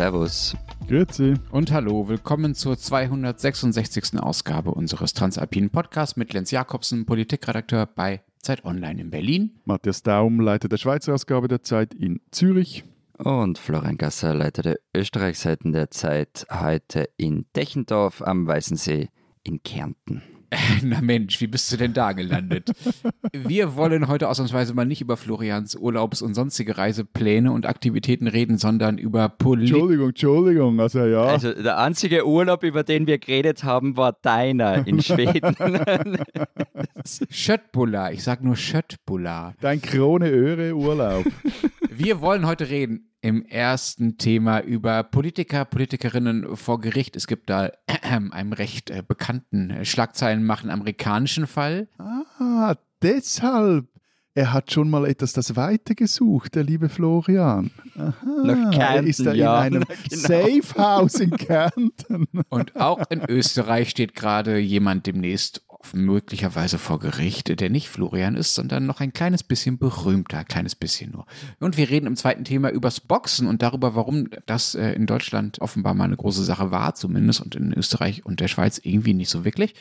Servus. Grüezi. Und hallo, willkommen zur 266. Ausgabe unseres Transalpinen Podcasts mit Lenz Jakobsen, Politikredakteur bei Zeit Online in Berlin. Matthias Daum, Leiter der Schweizer Ausgabe der Zeit in Zürich. Und Florian Gasser, Leiter der Österreichseiten der Zeit, heute in Dechendorf am Weißensee in Kärnten. Na Mensch, wie bist du denn da gelandet? Wir wollen heute ausnahmsweise mal nicht über Florians Urlaubs- und sonstige Reisepläne und Aktivitäten reden, sondern über Politik. Entschuldigung, Entschuldigung, also ja. Also der einzige Urlaub, über den wir geredet haben, war deiner in Schweden. Schöttbula, ich sag nur Schöttbula. Dein Krone-Öre-Urlaub. Wir wollen heute reden im ersten Thema über Politiker, Politikerinnen vor Gericht. Es gibt da einen recht äh, bekannten äh, Schlagzeilen machen amerikanischen Fall. ah, deshalb. Er hat schon mal etwas das Weite gesucht, der liebe Florian. Aha, Nach er Kärnten, ist da ja. in einem Genau. Safe House in Kärnten. Und auch in Österreich steht gerade jemand demnächst möglicherweise vor Gericht, der nicht Florian ist, sondern noch ein kleines bisschen berühmter, ein kleines bisschen nur. Und wir reden im zweiten Thema übers Boxen und darüber, warum das äh, in Deutschland offenbar mal eine große Sache war, zumindest und in Österreich und der Schweiz irgendwie nicht so wirklich.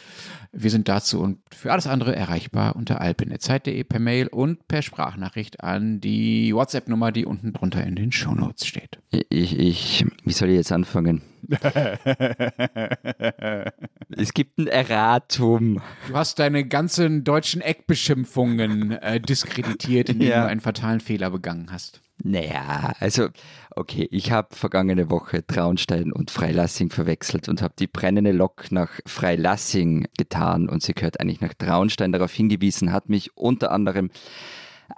Wir sind dazu und für alles andere erreichbar unter alpin.zeit.de per Mail und per Sprachnachricht an die WhatsApp-Nummer, die unten drunter in den Shownotes steht. Ich, ich, wie soll ich jetzt anfangen? Es gibt ein Erratum. Du hast deine ganzen deutschen Eckbeschimpfungen äh, diskreditiert, indem Ja. du einen fatalen Fehler begangen hast. Naja, also, okay, ich habe vergangene Woche Traunstein und Freilassing verwechselt und habe die brennende Lok nach Freilassing getan und sie gehört eigentlich nach Traunstein. Darauf hingewiesen hat mich unter anderem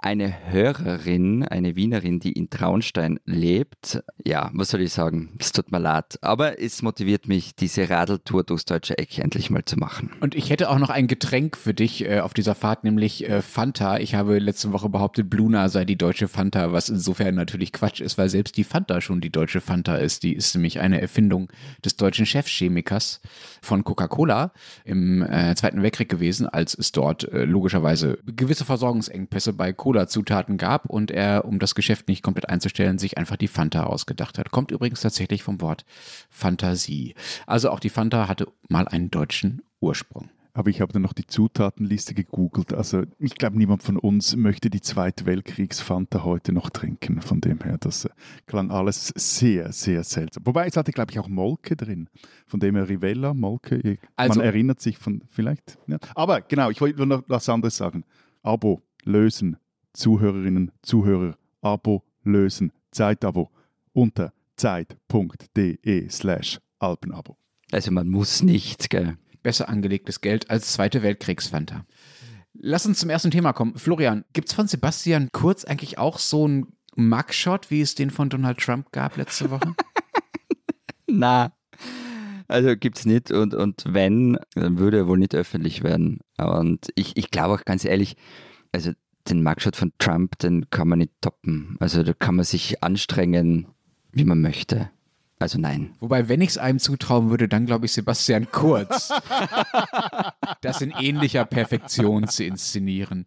eine Hörerin, eine Wienerin, die in Traunstein lebt. Ja, was soll ich sagen? Es tut mir leid. Aber es motiviert mich, diese Radeltour durchs deutsche Eck endlich mal zu machen. Und ich hätte auch noch ein Getränk für dich äh, auf dieser Fahrt, nämlich äh, Fanta. Ich habe letzte Woche behauptet, Bluna sei die deutsche Fanta, was insofern natürlich Quatsch ist, weil selbst die Fanta schon die deutsche Fanta ist. Die ist nämlich eine Erfindung des deutschen Chefchemikers von Coca-Cola im äh, Zweiten Weltkrieg gewesen, als es dort äh, logischerweise gewisse Versorgungsengpässe bei Cola-Zutaten gab und er, um das Geschäft nicht komplett einzustellen, sich einfach die Fanta ausgedacht hat. Kommt übrigens tatsächlich vom Wort Fantasie. Also auch die Fanta hatte mal einen deutschen Ursprung. Aber ich habe dann noch die Zutatenliste gegoogelt. Also ich glaube, niemand von uns möchte die Zweite Weltkriegsfanta heute noch trinken. Von dem her, das äh, klang alles sehr, sehr seltsam. Wobei es hatte, glaube ich, auch Molke drin. Von dem her Rivella, Molke. Also- man erinnert sich von vielleicht. Ja. Aber genau, ich wollte nur noch was anderes sagen. Abo lösen, Zuhörerinnen, Zuhörer. Abo lösen, Zeitabo unter zeit.de slash Alpenabo. Also man muss nicht, gell? Besser angelegtes Geld als Zweite Weltkriegsfanta. Lass uns zum ersten Thema kommen. Florian, gibt's von Sebastian Kurz eigentlich auch so einen Mugshot, wie es den von Donald Trump gab letzte Woche? Na, also gibt's nicht und, und wenn, dann würde er wohl nicht öffentlich werden. Und ich, ich glaube auch ganz ehrlich, also den Mugshot von Trump, den kann man nicht toppen. Also da kann man sich anstrengen, wie man möchte. Also nein. Wobei, wenn ich es einem zutrauen würde, dann glaube ich Sebastian Kurz. das in ähnlicher Perfektion zu inszenieren.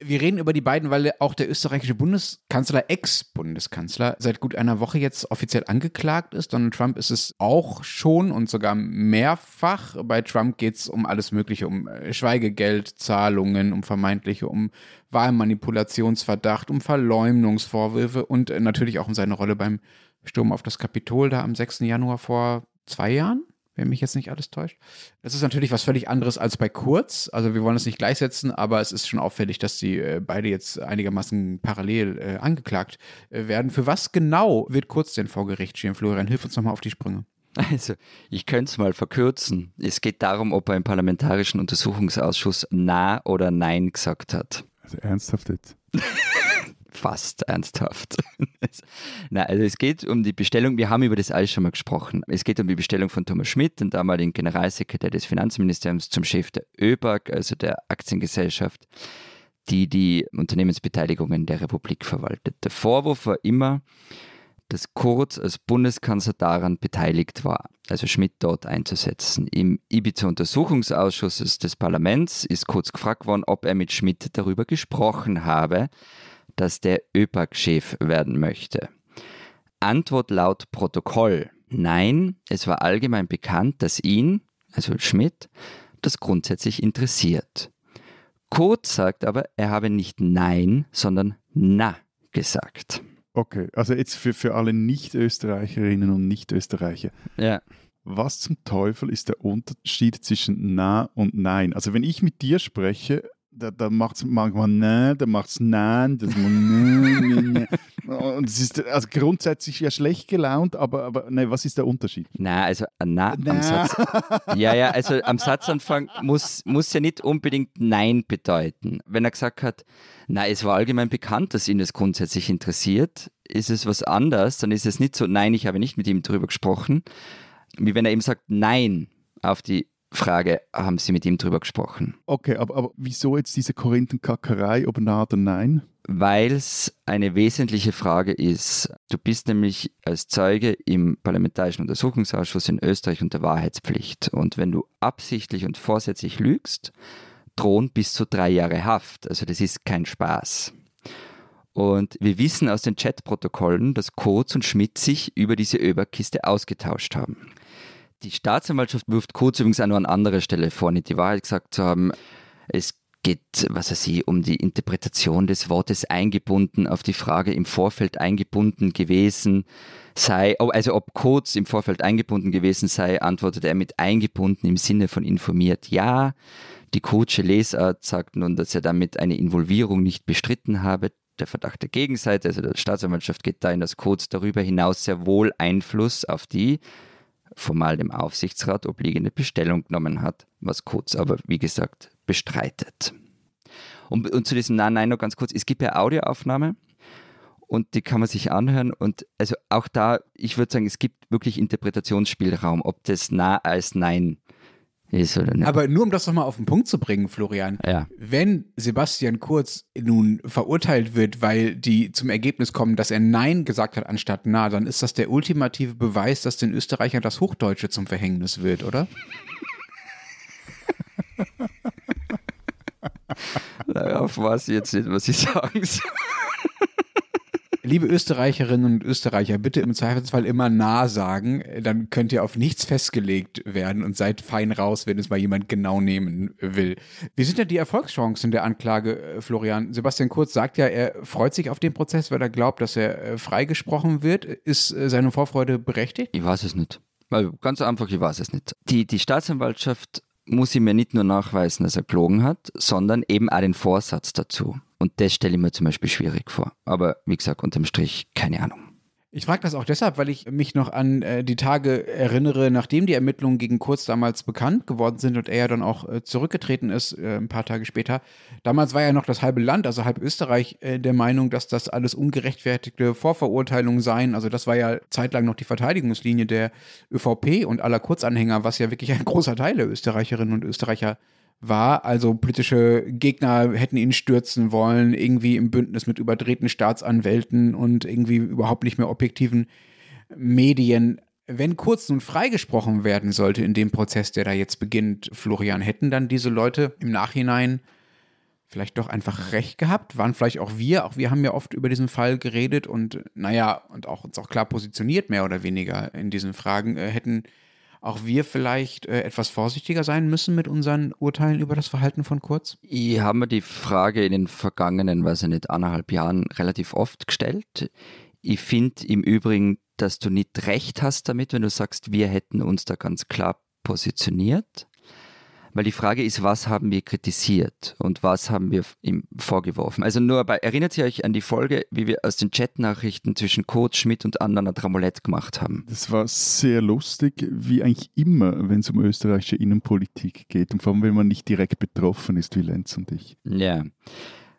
Wir reden über die beiden, weil auch der österreichische Bundeskanzler, Ex-Bundeskanzler, seit gut einer Woche jetzt offiziell angeklagt ist. Donald Trump ist es auch schon und sogar mehrfach. Bei Trump geht es um alles Mögliche, um äh, Schweigegeldzahlungen, um vermeintliche, um Wahlmanipulationsverdacht, um Verleumdungsvorwürfe und äh, natürlich auch um seine Rolle beim Sturm auf das Kapitol da am 6. Januar vor zwei Jahren, wenn mich jetzt nicht alles täuscht. Das ist natürlich was völlig anderes als bei Kurz. Also wir wollen es nicht gleichsetzen, aber es ist schon auffällig, dass die äh, beide jetzt einigermaßen parallel äh, angeklagt äh, werden. Für was genau wird Kurz denn vor Gericht stehen? Florian, hilf uns nochmal auf die Sprünge. Also, ich könnte es mal verkürzen. Es geht darum, ob er im Parlamentarischen Untersuchungsausschuss Na oder Nein gesagt hat. Also ernsthaft jetzt. Fast ernsthaft. Na, also es geht um die Bestellung, wir haben über das alles schon mal gesprochen. Es geht um die Bestellung von Thomas Schmidt, dem damaligen Generalsekretär des Finanzministeriums, zum Chef der ÖBAG, also der Aktiengesellschaft, die die Unternehmensbeteiligungen der Republik verwaltet. Der Vorwurf war immer, dass Kurz als Bundeskanzler daran beteiligt war, also Schmidt dort einzusetzen. Im Ibiza-Untersuchungsausschuss des Parlaments ist Kurz gefragt worden, ob er mit Schmidt darüber gesprochen habe, dass der ÖPAG-Chef werden möchte. Antwort laut Protokoll. Nein, es war allgemein bekannt, dass ihn, also Schmidt, das grundsätzlich interessiert. Kurz sagt aber, er habe nicht Nein, sondern Na gesagt. Okay, also jetzt für, für alle Nicht-Österreicherinnen und Nicht-Österreicher. Ja. Was zum Teufel ist der Unterschied zwischen Na und Nein? Also wenn ich mit dir spreche, da, da macht es manchmal Nein, da macht es Nein, das Und es ist also grundsätzlich ja schlecht gelaunt, aber, aber ne, was ist der Unterschied? Na, also Na, Na. am Satz. Ja, ja, also am Satzanfang muss, muss ja nicht unbedingt Nein bedeuten. Wenn er gesagt hat, na, es war allgemein bekannt, dass ihn das grundsätzlich interessiert, ist es was anderes, dann ist es nicht so, nein, ich habe nicht mit ihm darüber gesprochen, wie wenn er eben sagt, nein, auf die Frage, haben Sie mit ihm darüber gesprochen? Okay, aber, aber wieso jetzt diese Korinthenkackerei, ob Na oder Nein? Weil es eine wesentliche Frage ist. Du bist nämlich als Zeuge im Parlamentarischen Untersuchungsausschuss in Österreich unter Wahrheitspflicht. Und wenn du absichtlich und vorsätzlich lügst, drohen bis zu drei Jahre Haft. Also das ist kein Spaß. Und wir wissen aus den Chatprotokollen, dass Kurz und Schmidt sich über diese Öberkiste ausgetauscht haben. Die Staatsanwaltschaft wirft Kurz übrigens auch nur an anderer Stelle vor, nicht die Wahrheit gesagt zu haben. Es geht, was weiß ich, um die Interpretation des Wortes eingebunden, auf die Frage im Vorfeld eingebunden gewesen sei, also ob Kurz im Vorfeld eingebunden gewesen sei, antwortet er mit eingebunden im Sinne von informiert ja. Die Kutsche Lesart sagt nun, dass er damit eine Involvierung nicht bestritten habe. Der Verdacht der Gegenseite, also der Staatsanwaltschaft, geht dahin, dass Kurz darüber hinaus sehr wohl Einfluss auf die formal dem Aufsichtsrat obliegende Bestellung genommen hat, was Kurz aber, wie gesagt, bestreitet. Und, und zu diesem Nein, Nein noch ganz kurz, es gibt ja Audioaufnahme und die kann man sich anhören und also auch da, ich würde sagen, es gibt wirklich Interpretationsspielraum, ob das Na als Nein ist oder nicht. Aber nur um das nochmal auf den Punkt zu bringen, Florian. ja. Wenn Sebastian Kurz nun verurteilt wird, weil die zum Ergebnis kommen, dass er Nein gesagt hat anstatt Na, dann ist das der ultimative Beweis, dass den Österreichern das Hochdeutsche zum Verhängnis wird, oder? Darauf weiß ich jetzt nicht, was ich sagen soll. Liebe Österreicherinnen und Österreicher, bitte im Zweifelsfall immer nah sagen, dann könnt ihr auf nichts festgelegt werden und seid fein raus, wenn es mal jemand genau nehmen will. Wie sind denn die Erfolgschancen der Anklage, äh, Florian? Sebastian Kurz sagt ja, er freut sich auf den Prozess, weil er glaubt, dass er äh, freigesprochen wird. Ist äh, seine Vorfreude berechtigt? Ich weiß es nicht. Weil ganz einfach, ich weiß es nicht. Die, die Staatsanwaltschaft muss ihm ja nicht nur nachweisen, dass er gelogen hat, sondern eben auch den Vorsatz dazu. Und das stelle ich mir zum Beispiel schwierig vor. Aber wie gesagt, unterm Strich, keine Ahnung. Ich frage das auch deshalb, weil ich mich noch an äh, die Tage erinnere, nachdem die Ermittlungen gegen Kurz damals bekannt geworden sind und er ja dann auch äh, zurückgetreten ist, äh, ein paar Tage später. Damals war ja noch das halbe Land, also halb Österreich, äh, der Meinung, dass das alles ungerechtfertigte Vorverurteilungen seien. Also das war ja zeitlang noch die Verteidigungslinie der ÖVP und aller Kurzanhänger, was ja wirklich ein großer Teil der Österreicherinnen und Österreicher war. Also politische Gegner hätten ihn stürzen wollen, irgendwie im Bündnis mit überdrehten Staatsanwälten und irgendwie überhaupt nicht mehr objektiven Medien. Wenn Kurz nun freigesprochen werden sollte in dem Prozess, der da jetzt beginnt, Florian, hätten dann diese Leute im Nachhinein vielleicht doch einfach recht gehabt? Waren vielleicht auch wir, auch wir haben ja oft über diesen Fall geredet und naja, und auch uns auch klar positioniert, mehr oder weniger in diesen Fragen, äh, hätten auch wir vielleicht äh, etwas vorsichtiger sein müssen mit unseren Urteilen über das Verhalten von Kurz? Ich habe mir die Frage in den vergangenen, weiß ich nicht, anderthalb Jahren relativ oft gestellt. Ich finde im Übrigen, dass du nicht recht hast damit, wenn du sagst, wir hätten uns da ganz klar positioniert. Weil die Frage ist, was haben wir kritisiert und was haben wir ihm vorgeworfen? Also nur bei, erinnert ihr euch an die Folge, wie wir aus den Chatnachrichten zwischen Kurt Schmidt und Anna Tramolett gemacht haben? Das war sehr lustig, wie eigentlich immer, wenn es um österreichische Innenpolitik geht und vor allem, wenn man nicht direkt betroffen ist, wie Lenz und ich. Ja.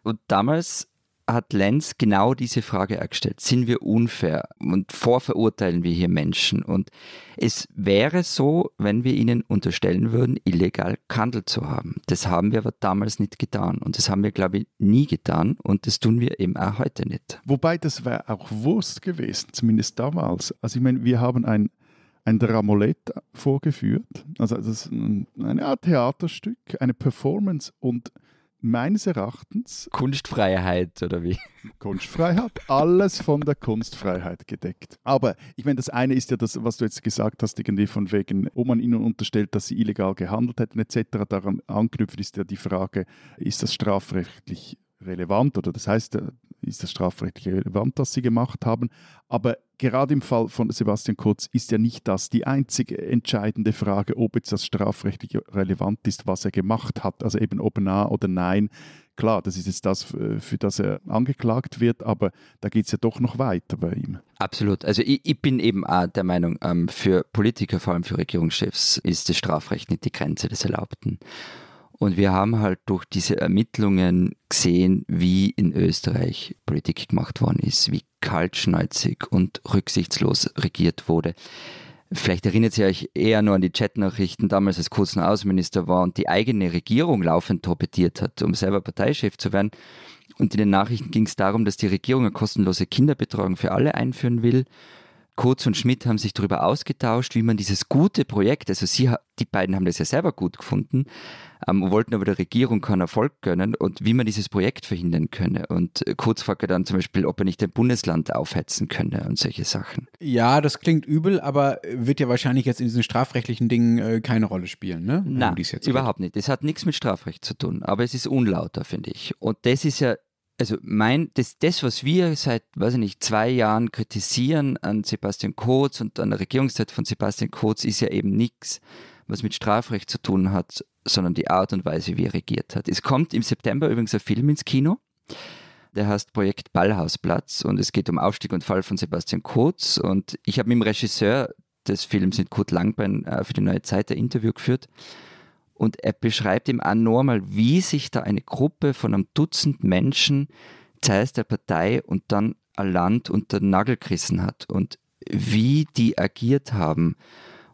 Und damals hat Lenz genau diese Frage gestellt. Sind wir unfair und vorverurteilen wir hier Menschen? Und es wäre so, wenn wir ihnen unterstellen würden, illegal gehandelt zu haben. Das haben wir aber damals nicht getan. Und das haben wir, glaube ich, nie getan. Und das tun wir eben auch heute nicht. Wobei das wäre auch Wurst gewesen, zumindest damals. Also ich meine, wir haben ein, ein Dramolett vorgeführt, also das ist ein, eine Art Theaterstück, eine Performance und meines Erachtens Kunstfreiheit oder wie? Kunstfreiheit, alles von der Kunstfreiheit gedeckt. Aber ich meine, das eine ist ja das, was du jetzt gesagt hast, irgendwie von wegen, ob man ihnen unterstellt, dass sie illegal gehandelt hätten etc. Daran anknüpft ist ja die Frage, ist das strafrechtlich relevant oder das heißt, ist das strafrechtlich relevant, was sie gemacht haben. Aber gerade im Fall von Sebastian Kurz ist ja nicht das die einzige entscheidende Frage, ob jetzt das strafrechtlich relevant ist, was er gemacht hat. Also eben ob na oder nein. Klar, das ist jetzt das, für das er angeklagt wird, aber da geht es ja doch noch weiter bei ihm. Absolut. Also ich, ich bin eben auch der Meinung, ähm, für Politiker, vor allem für Regierungschefs, ist das Strafrecht nicht die Grenze des Erlaubten. Und wir haben halt durch diese Ermittlungen gesehen, wie in Österreich Politik gemacht worden ist, wie kaltschneuzig und rücksichtslos regiert wurde. Vielleicht erinnert ihr euch eher nur an die Chatnachrichten damals, als Kurz noch Außenminister war und die eigene Regierung laufend torpediert hat, um selber Parteichef zu werden. Und in den Nachrichten ging es darum, dass die Regierung eine kostenlose Kinderbetreuung für alle einführen will Kurz und Schmidt haben sich darüber ausgetauscht, wie man dieses gute Projekt, also sie, die beiden haben das ja selber gut gefunden, ähm, wollten aber der Regierung keinen Erfolg gönnen und wie man dieses Projekt verhindern könne. Und Kurz fragte dann zum Beispiel, ob er nicht ein Bundesland aufhetzen könne und solche Sachen. Ja, das klingt übel, aber wird ja wahrscheinlich jetzt in diesen strafrechtlichen Dingen äh, keine Rolle spielen, ne? Nein, überhaupt geht. nicht. Das hat nichts mit Strafrecht zu tun, aber es ist unlauter, finde ich. Und das ist ja also mein, das, das, was wir seit, weiß ich nicht, zwei Jahren kritisieren an Sebastian Kurz und an der Regierungszeit von Sebastian Kurz, ist ja eben nichts, was mit Strafrecht zu tun hat, sondern die Art und Weise, wie er regiert hat. Es kommt im September übrigens ein Film ins Kino. Der heißt Projekt Ballhausplatz und es geht um Aufstieg und Fall von Sebastian Kurz. Und ich habe mit dem Regisseur des Films, mit Kurt Langbein, äh, für die neue Zeit ein Interview geführt. Und er beschreibt ihm auch nochmal, wie sich da eine Gruppe von einem Dutzend Menschen zuerst der Partei und dann ein Land unter den Nagel gerissen hat und wie die agiert haben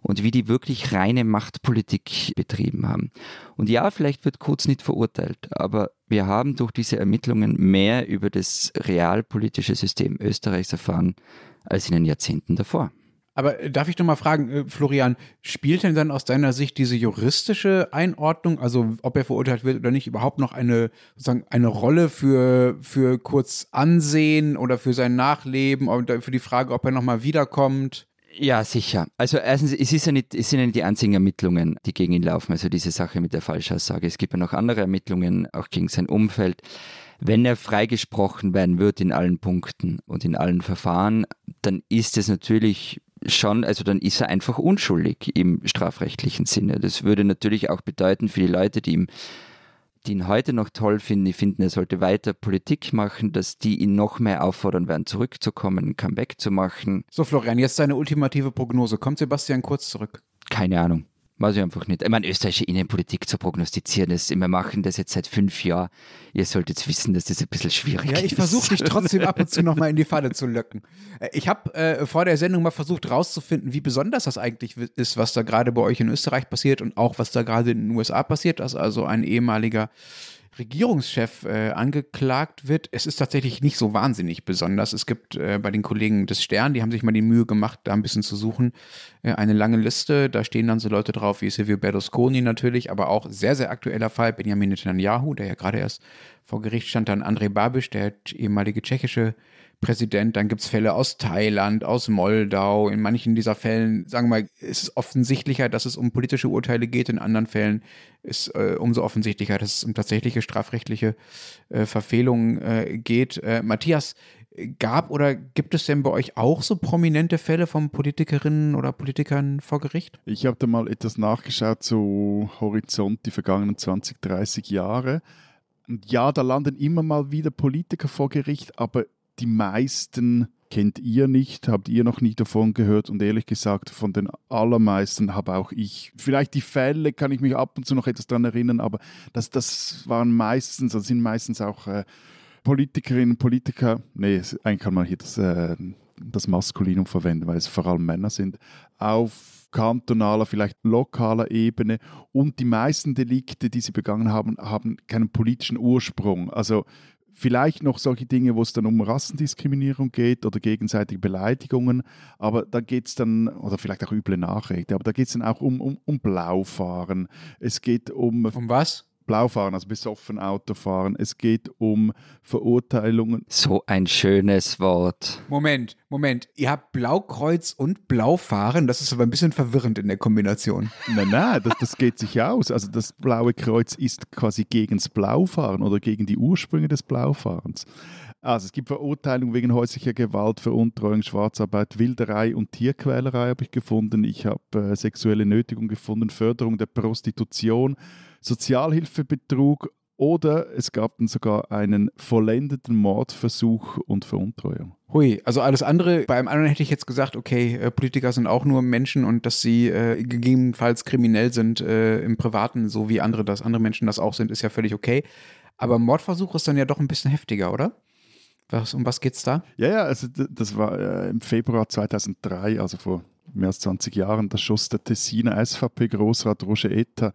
und wie die wirklich reine Machtpolitik betrieben haben. Und ja, vielleicht wird Kurz nicht verurteilt, aber wir haben durch diese Ermittlungen mehr über das realpolitische System Österreichs erfahren als in den Jahrzehnten davor. Aber äh, darf ich noch mal fragen, äh, Florian, spielt denn dann aus deiner Sicht diese juristische Einordnung, also ob er verurteilt wird oder nicht, überhaupt noch eine, sozusagen eine Rolle für, für kurz Ansehen oder für sein Nachleben oder für die Frage, ob er noch mal wiederkommt? Ja, sicher. Also erstens, es, ist ja nicht, es sind ja nicht die einzigen Ermittlungen, die gegen ihn laufen. Also diese Sache mit der Falschaussage. Es gibt ja noch andere Ermittlungen, auch gegen sein Umfeld. Wenn er freigesprochen werden wird in allen Punkten und in allen Verfahren, dann ist es natürlich schon, also dann ist er einfach unschuldig im strafrechtlichen Sinne. Das würde natürlich auch bedeuten für die Leute, die ihm die ihn heute noch toll finden, die finden, er sollte weiter Politik machen, dass die ihn noch mehr auffordern werden, zurückzukommen, ein Comeback zu machen. So, Florian, jetzt deine ultimative Prognose. Kommt Sebastian kurz zurück? Keine Ahnung. Weiß ich einfach nicht. Ich meine, österreichische Innenpolitik zu prognostizieren, das, wir machen das jetzt seit fünf Jahren. Ihr solltet wissen, dass das ein bisschen schwierig ist. Ja, ich versuche dich trotzdem ab und zu nochmal in die Falle zu löcken. Äh, ich habe äh, vor der Sendung mal versucht rauszufinden, wie besonders das eigentlich ist, was da gerade bei euch in Österreich passiert und auch was da gerade in den USA passiert, dass also ein ehemaliger Regierungschef äh, angeklagt wird. Es ist tatsächlich nicht so wahnsinnig besonders. Es gibt äh, bei den Kollegen des Stern, die haben sich mal die Mühe gemacht, da ein bisschen zu suchen, äh, eine lange Liste. Da stehen dann so Leute drauf wie Silvio Berlusconi natürlich, aber auch sehr, sehr aktueller Fall Benjamin Netanyahu, der ja gerade erst vor Gericht stand, dann Andrej Babiš, der ehemalige tschechische Präsident. Dann gibt es Fälle aus Thailand, aus Moldau. In manchen dieser Fällen, sagen wir mal, ist es offensichtlicher, dass es um politische Urteile geht. In anderen Fällen ist äh, umso offensichtlicher, dass es um tatsächliche strafrechtliche äh, Verfehlungen äh, geht. Äh, Matthias, gab oder gibt es denn bei euch auch so prominente Fälle von Politikerinnen oder Politikern vor Gericht? Ich habe da mal etwas nachgeschaut zu Horizont die vergangenen 20, 30 Jahre. Und ja, da landen immer mal wieder Politiker vor Gericht, aber die meisten kennt ihr nicht, habt ihr noch nie davon gehört und ehrlich gesagt, von den allermeisten habe auch ich, vielleicht die Fälle kann ich mich ab und zu noch etwas daran erinnern, aber das, das waren meistens, das sind meistens auch äh, Politikerinnen, Politiker, nee, eigentlich kann man hier das, äh, das Maskulinum verwenden, weil es vor allem Männer sind, auf kantonaler, vielleicht lokaler Ebene. Und die meisten Delikte, die sie begangen haben, haben keinen politischen Ursprung. Also Vielleicht noch solche Dinge, wo es dann um Rassendiskriminierung geht oder gegenseitige Beleidigungen, aber da geht es dann, oder vielleicht auch üble Nachrede, aber da geht es dann auch um, um, um Blaufahren. Es geht um. Um was? Blaufahren, also besoffen Autofahren. Es geht um Verurteilungen. So ein schönes Wort. Moment, Moment. Ihr habt Blaukreuz und Blaufahren. Das ist aber ein bisschen verwirrend in der Kombination. Nein, nein, das, das geht sich aus. Also das Blaue Kreuz ist quasi gegen das Blaufahren oder gegen die Ursprünge des Blaufahrens. Also es gibt Verurteilungen wegen häuslicher Gewalt, Veruntreuung, Schwarzarbeit, Wilderei und Tierquälerei habe ich gefunden. Ich habe äh, sexuelle Nötigung gefunden, Förderung der Prostitution, Sozialhilfebetrug oder es gab dann sogar einen vollendeten Mordversuch und Veruntreuung. Hui, also alles andere, bei einem anderen hätte ich jetzt gesagt, okay, äh, Politiker sind auch nur Menschen und dass sie äh, gegebenenfalls kriminell sind äh, im Privaten, so wie andere das, andere Menschen das auch sind, ist ja völlig okay. Aber Mordversuch ist dann ja doch ein bisschen heftiger, oder? Was, um was geht's da? Ja, ja, also das war äh, im Februar 2003, also vor mehr als 20 Jahren, da schoss der Tessiner SVP-Großrat Roger Etta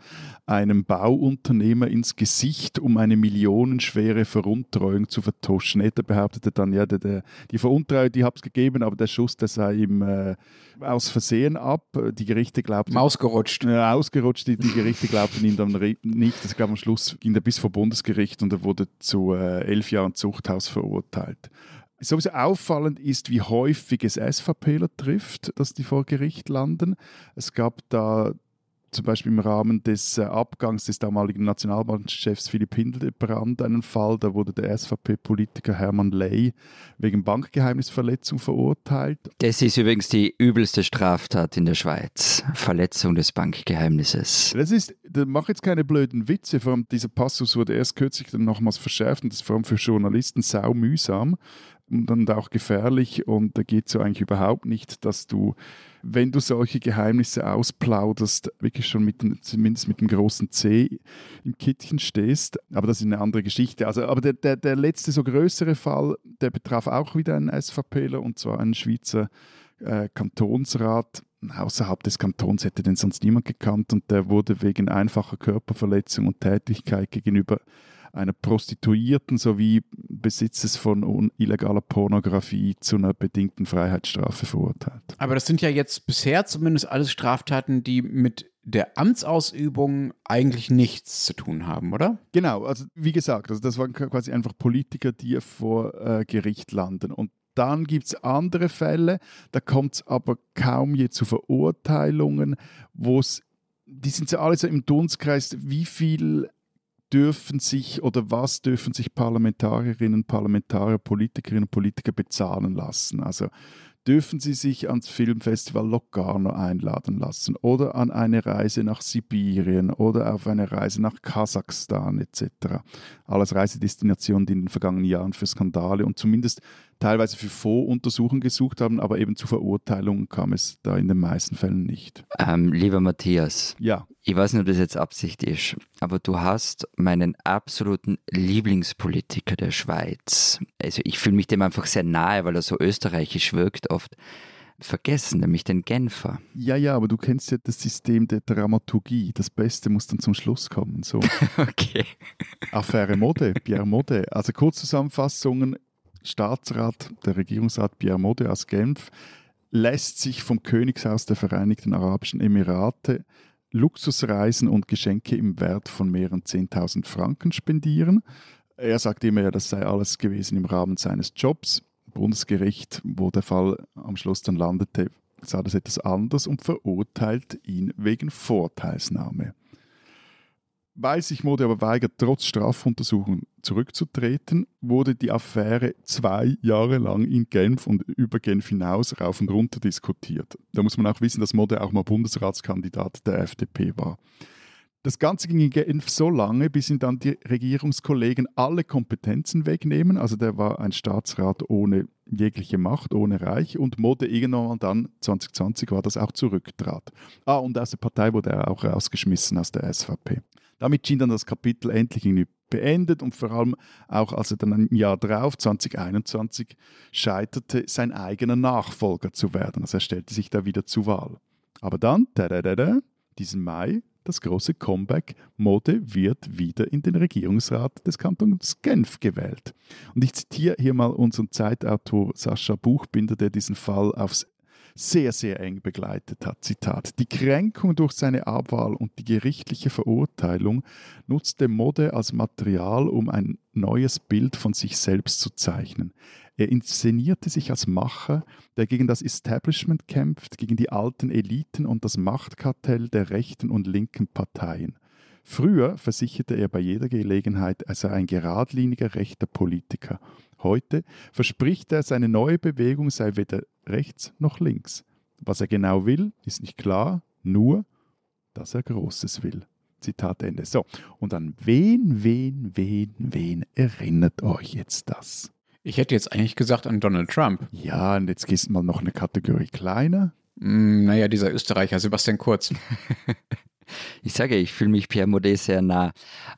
einem Bauunternehmer ins Gesicht, um eine millionenschwere Veruntreuung zu vertuschen. Etta behauptete dann, ja, der, der, die Veruntreuung, die habe es gegeben, aber der Schuss, der sei ihm äh, aus Versehen ab. Die Gerichte glaubten... Ausgerutscht. Äh, ausgerutscht, die, die Gerichte glaubten ihm dann nicht. Das gab am Schluss, ging er bis vor Bundesgericht und er wurde zu äh, elf Jahren Zuchthaus verurteilt. Sowieso auffallend ist, wie häufig es SVPler trifft, dass die vor Gericht landen. Es gab da zum Beispiel im Rahmen des äh, Abgangs des damaligen Nationalbankchefs Philipp Hildebrand einen Fall, da wurde der SVP-Politiker Hermann Ley wegen Bankgeheimnisverletzung verurteilt. Das ist übrigens die übelste Straftat in der Schweiz. Verletzung des Bankgeheimnisses. Das ist, da mach jetzt keine blöden Witze, vor allem dieser Passus wurde erst kürzlich dann nochmals verschärft und das ist vor allem für Journalisten sau mühsam und auch gefährlich und da geht so eigentlich überhaupt nicht, dass du, wenn du solche Geheimnisse ausplauderst, wirklich schon mit dem, zumindest mit dem großen C im Kittchen stehst. Aber das ist eine andere Geschichte. Also, aber der, der, der letzte so größere Fall, der betraf auch wieder einen SVPler und zwar einen Schweizer äh, Kantonsrat. Außerhalb des Kantons hätte den sonst niemand gekannt und der wurde wegen einfacher Körperverletzung und Tätigkeit gegenüber einer Prostituierten sowie Besitzes von illegaler Pornografie zu einer bedingten Freiheitsstrafe verurteilt. Aber das sind ja jetzt bisher zumindest alles Straftaten, die mit der Amtsausübung eigentlich nichts zu tun haben, oder? Genau, also wie gesagt, also das waren quasi einfach Politiker, die vor äh, Gericht landen. Und dann gibt es andere Fälle, da kommt es aber kaum je zu Verurteilungen, wo es, die sind ja alle so im Dunstkreis, wie viel dürfen sich oder was dürfen sich Parlamentarierinnen, Parlamentarier, Politikerinnen und Politiker bezahlen lassen? Also dürfen sie sich ans Filmfestival Locarno einladen lassen oder an eine Reise nach Sibirien oder auf eine Reise nach Kasachstan etc. Alles Reisedestinationen, die in den vergangenen Jahren für Skandale und zumindest teilweise für Voruntersuchungen gesucht haben, aber eben zu Verurteilungen kam es da in den meisten Fällen nicht. Ähm, lieber Matthias, ja. ich weiß nicht, ob das jetzt Absicht ist, aber du hast meinen absoluten Lieblingspolitiker der Schweiz. Also ich fühle mich dem einfach sehr nahe, weil er so österreichisch wirkt oft vergessen, nämlich den Genfer. Ja, ja, aber du kennst ja das System der Dramaturgie. Das Beste muss dann zum Schluss kommen. So. okay. Affäre Mode, Pierre Mode. Also Kurzzusammenfassungen, Staatsrat, der Regierungsrat Pierre Mode aus Genf, lässt sich vom Königshaus der Vereinigten Arabischen Emirate Luxusreisen und Geschenke im Wert von mehreren 10.000 Franken spendieren. Er sagt immer, ja, das sei alles gewesen im Rahmen seines Jobs. Bundesgericht, wo der Fall am Schluss dann landete, sah das etwas anders und verurteilt ihn wegen Vorteilsnahme. Weil sich Mode aber weigert, trotz Strafuntersuchung zurückzutreten, wurde die Affäre zwei Jahre lang in Genf und über Genf hinaus rauf und runter diskutiert. Da muss man auch wissen, dass Mode auch mal Bundesratskandidat der FDP war. Das Ganze ging in Genf so lange, bis ihm dann die Regierungskollegen alle Kompetenzen wegnehmen. Also der war ein Staatsrat ohne jegliche Macht, ohne Reich und Mode irgendwann dann, 2020 war das auch zurücktrat. Ah, und aus der Partei wurde er auch rausgeschmissen aus der SVP. Damit schien dann das Kapitel endlich irgendwie beendet und vor allem auch als er dann im Jahr drauf, 2021, scheiterte, sein eigener Nachfolger zu werden. Also er stellte sich da wieder zur Wahl. Aber dann, diesen Mai, das große Comeback, Mode wird wieder in den Regierungsrat des Kantons Genf gewählt. Und ich zitiere hier mal unseren Zeitautor Sascha Buchbinder, der diesen Fall aufs sehr, sehr eng begleitet hat. Zitat. Die Kränkung durch seine Abwahl und die gerichtliche Verurteilung nutzte Mode als Material, um ein neues Bild von sich selbst zu zeichnen. Er inszenierte sich als Macher, der gegen das Establishment kämpft, gegen die alten Eliten und das Machtkartell der rechten und linken Parteien. Früher versicherte er bei jeder Gelegenheit, er sei ein geradliniger rechter Politiker. Heute verspricht er, seine neue Bewegung sei weder rechts noch links. Was er genau will, ist nicht klar, nur, dass er Großes will. Zitat Ende. So, und an wen, wen, wen, wen erinnert euch jetzt das? Ich hätte jetzt eigentlich gesagt an Donald Trump. Ja, und jetzt gehst du mal noch eine Kategorie kleiner. Mm, naja, dieser Österreicher, Sebastian Kurz. ich sage, ich fühle mich Pierre Modet sehr nah.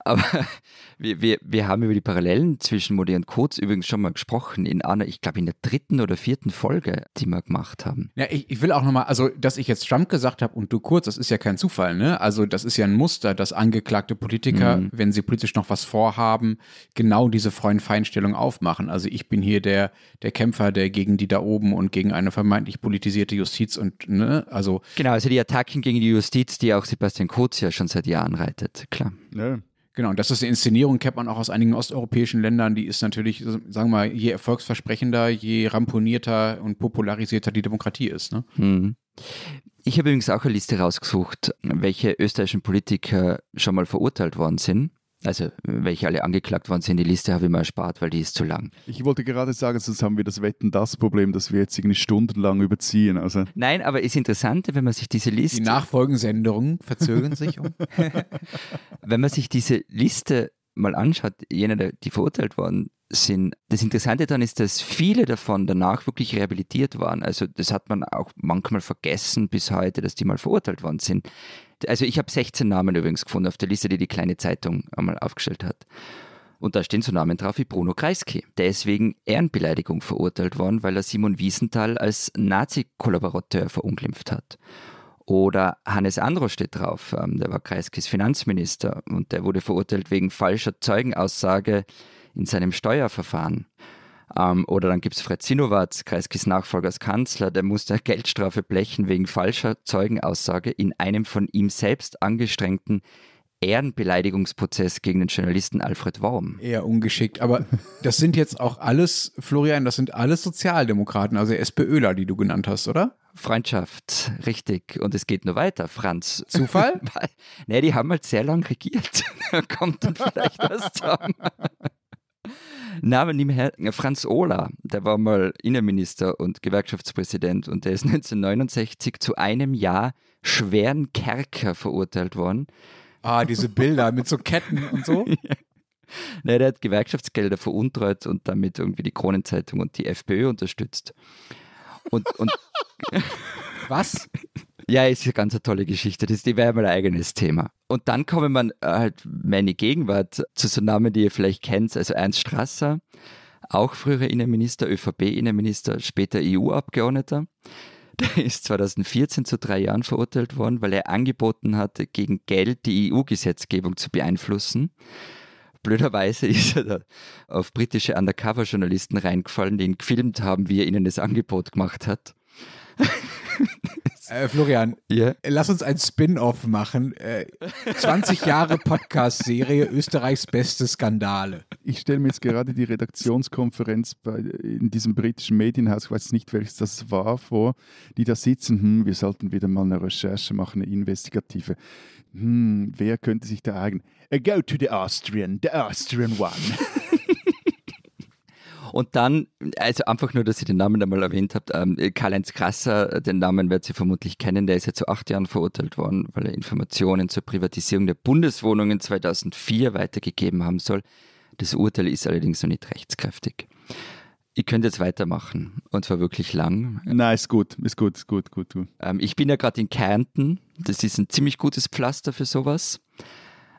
Aber wir, wir, wir haben über die Parallelen zwischen Modet und Kurz übrigens schon mal gesprochen, in einer, ich glaube, in der dritten oder vierten Folge, die wir gemacht haben. Ja, ich, ich will auch nochmal, also, dass ich jetzt Trump gesagt habe und du Kurz, das ist ja kein Zufall, ne? Also, das ist ja ein Muster, dass angeklagte Politiker, mhm. wenn sie politisch noch was vorhaben, genau diese Freund-Feinstellung aufmachen. Also, ich bin hier der, der Kämpfer, der gegen die da oben und gegen eine vermeintlich politisierte Justiz und, ne? Also. Genau, also die Attacken gegen die Justiz, die auch Sebastian Kurz ja schon seit Jahren reitet, klar. Ja. Genau, und das ist eine Inszenierung, kennt man auch aus einigen osteuropäischen Ländern, die ist natürlich, sagen wir mal, je erfolgsversprechender, je ramponierter und popularisierter die Demokratie ist. Ne? Mhm. Ich habe übrigens auch eine Liste rausgesucht, welche österreichischen Politiker schon mal verurteilt worden sind. Also, welche alle angeklagt worden sind, die Liste habe ich mal erspart, weil die ist zu lang. Ich wollte gerade sagen, sonst haben wir das Wetten-Das-Problem, dass wir jetzt irgendwie stundenlang überziehen. Also. Nein, aber ist interessant, wenn man sich diese Liste. Die Nachfolgensendungen verzögern sich um. wenn man sich diese Liste mal anschaut, jene, die verurteilt worden sind. Das Interessante daran ist, dass viele davon danach wirklich rehabilitiert waren. Also das hat man auch manchmal vergessen bis heute, dass die mal verurteilt worden sind. Also ich habe 16 Namen übrigens gefunden auf der Liste, die die kleine Zeitung einmal aufgestellt hat. Und da stehen so Namen drauf wie Bruno Kreisky. Der ist wegen Ehrenbeleidigung verurteilt worden, weil er Simon Wiesenthal als Nazi-Kollaborateur verunglimpft hat. Oder Hannes Andro steht drauf, ähm, der war Kreiskys Finanzminister und der wurde verurteilt wegen falscher Zeugenaussage in seinem Steuerverfahren. Ähm, oder dann gibt es Fred Sinowatz, Kreiskis Nachfolger als Kanzler, der musste Geldstrafe blechen wegen falscher Zeugenaussage in einem von ihm selbst angestrengten Ehrenbeleidigungsprozess gegen den Journalisten Alfred Worm. Eher ungeschickt, aber das sind jetzt auch alles, Florian, das sind alles Sozialdemokraten, also SPÖler, die du genannt hast, oder? Freundschaft, richtig. Und es geht nur weiter, Franz. Zufall? nee, die haben halt sehr lang regiert. da kommt dann vielleicht was zusammen. Namen ihm her, Franz Ohler, der war mal Innenminister und Gewerkschaftspräsident und der ist 1969 zu einem Jahr schweren Kerker verurteilt worden. Ah, diese Bilder mit so Ketten und so. ja. Nee, der hat Gewerkschaftsgelder veruntreut und damit irgendwie die Kronenzeitung und die FPÖ unterstützt. Und, und Was? Ja, ist eine ganz tolle Geschichte. Das wäre mal ein eigenes Thema. Und dann kommen man äh, halt meine Gegenwart zu so Namen, die ihr vielleicht kennt. Also Ernst Strasser, auch früherer Innenminister, ÖVP-Innenminister, später EU-Abgeordneter. Der ist 2014 zu drei Jahren verurteilt worden, weil er angeboten hatte, gegen Geld die EU-Gesetzgebung zu beeinflussen. Blöderweise ist er da auf britische Undercover-Journalisten reingefallen, die ihn gefilmt haben, wie er ihnen das Angebot gemacht hat. Äh, Florian, yeah. lass uns ein Spin-off machen. Äh, 20 Jahre Podcast-Serie Österreichs beste Skandale. Ich stelle mir jetzt gerade die Redaktionskonferenz bei, in diesem britischen Medienhaus, ich weiß nicht, welches das war, vor, die da sitzen, hm, wir sollten wieder mal eine Recherche machen, eine investigative. Hm, wer könnte sich da eignen? Uh, go to the Austrian, the Austrian one. Und dann, also einfach nur, dass ihr den Namen einmal erwähnt habt, ähm, Karl-Heinz Krasser, den Namen werdet ihr vermutlich kennen, der ist ja zu acht Jahren verurteilt worden, weil er Informationen zur Privatisierung der Bundeswohnungen 2004 weitergegeben haben soll. Das Urteil ist allerdings noch nicht rechtskräftig. Ich könnte jetzt weitermachen und zwar wirklich lang. Nein, ist gut, ist gut, ist gut, gut. gut. Ähm, ich bin ja gerade in Kärnten. Das ist ein ziemlich gutes Pflaster für sowas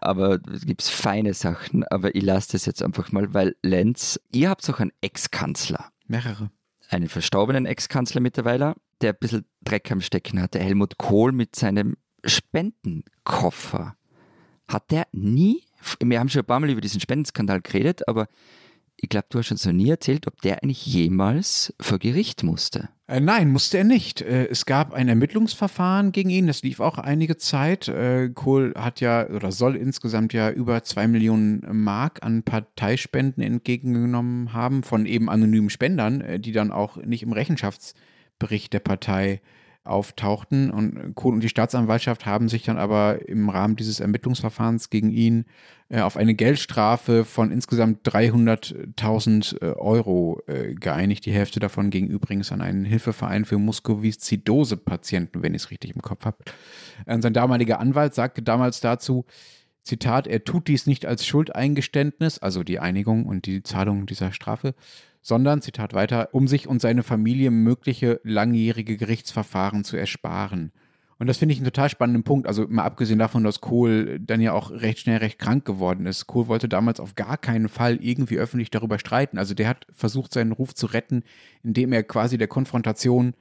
aber es gibt feine Sachen, aber ich lasse das jetzt einfach mal, weil Lenz, ihr habt auch einen Ex-Kanzler. Mehrere. Einen verstorbenen Ex-Kanzler mittlerweile, der ein bisschen Dreck am Stecken hatte. Helmut Kohl mit seinem Spendenkoffer. Hat der nie, wir haben schon ein paar Mal über diesen Spendenskandal geredet, aber ich glaube, du hast uns noch nie erzählt, ob der eigentlich jemals vor Gericht musste. Äh, nein, musste er nicht. Äh, es gab ein Ermittlungsverfahren gegen ihn, das lief auch einige Zeit. Äh, Kohl hat ja oder soll insgesamt ja über zwei Millionen Mark an Parteispenden entgegengenommen haben von eben anonymen Spendern, äh, die dann auch nicht im Rechenschaftsbericht der Partei auftauchten. Und Kohl und die Staatsanwaltschaft haben sich dann aber im Rahmen dieses Ermittlungsverfahrens gegen ihn äh, auf eine Geldstrafe von insgesamt 300.000 äh, Euro äh, geeinigt. Die Hälfte davon ging übrigens an einen Hilfeverein für Muskoviszidose-Patienten, wenn ich es richtig im Kopf habe. Sein damaliger Anwalt sagte damals dazu, Zitat, er tut dies nicht als Schuldeingeständnis, also die Einigung und die Zahlung dieser Strafe, sondern, Zitat weiter, um sich und seine Familie mögliche langjährige Gerichtsverfahren zu ersparen. Und das finde ich einen total spannenden Punkt. Also mal abgesehen davon, dass Kohl dann ja auch recht schnell recht krank geworden ist. Kohl wollte damals auf gar keinen Fall irgendwie öffentlich darüber streiten. Also der hat versucht, seinen Ruf zu retten, indem er quasi der Konfrontation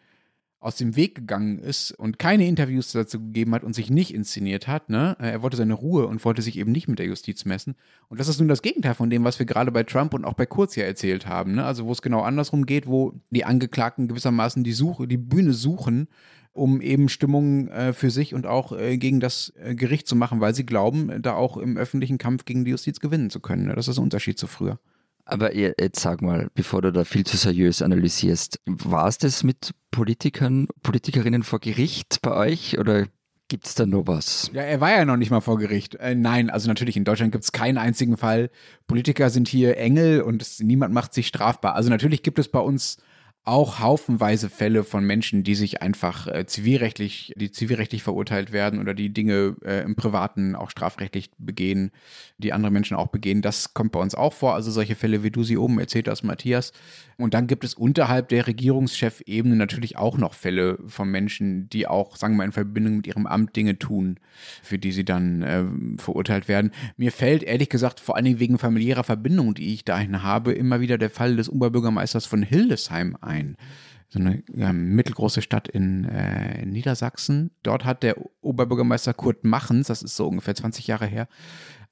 aus dem Weg gegangen ist und keine Interviews dazu gegeben hat und sich nicht inszeniert hat. Ne? Er wollte seine Ruhe und wollte sich eben nicht mit der Justiz messen. Und das ist nun das Gegenteil von dem, was wir gerade bei Trump und auch bei Kurz ja erzählt haben. Ne? Also wo es genau andersrum geht, wo die Angeklagten gewissermaßen die Suche, die Bühne suchen, um eben Stimmung äh, für sich und auch äh, gegen das äh, Gericht zu machen, weil sie glauben, da auch im öffentlichen Kampf gegen die Justiz gewinnen zu können. Ne? Das ist ein Unterschied zu früher. Aber jetzt sag mal, bevor du da viel zu seriös analysierst, war es das mit Politikern, Politikerinnen vor Gericht bei euch oder gibt es da noch was? Ja, er war ja noch nicht mal vor Gericht. Äh, nein, also natürlich in Deutschland gibt es keinen einzigen Fall. Politiker sind hier Engel und es, niemand macht sich strafbar. Also natürlich gibt es bei uns auch haufenweise Fälle von Menschen, die sich einfach äh, zivilrechtlich, die zivilrechtlich verurteilt werden oder die Dinge äh, im Privaten auch strafrechtlich begehen, die andere Menschen auch begehen. Das kommt bei uns auch vor. Also solche Fälle, wie du sie oben erzählt hast, Matthias. Und dann gibt es unterhalb der Regierungschefebene natürlich auch noch Fälle von Menschen, die auch, sagen wir mal, in Verbindung mit ihrem Amt Dinge tun, für die sie dann äh, verurteilt werden. Mir fällt ehrlich gesagt vor allen Dingen wegen familiärer Verbindung, die ich dahin habe, immer wieder der Fall des Oberbürgermeisters von Hildesheim ein. So eine ja, mittelgroße Stadt in, äh, in, Niedersachsen. Dort hat der Oberbürgermeister Kurt Machens, das ist so ungefähr 20 Jahre her,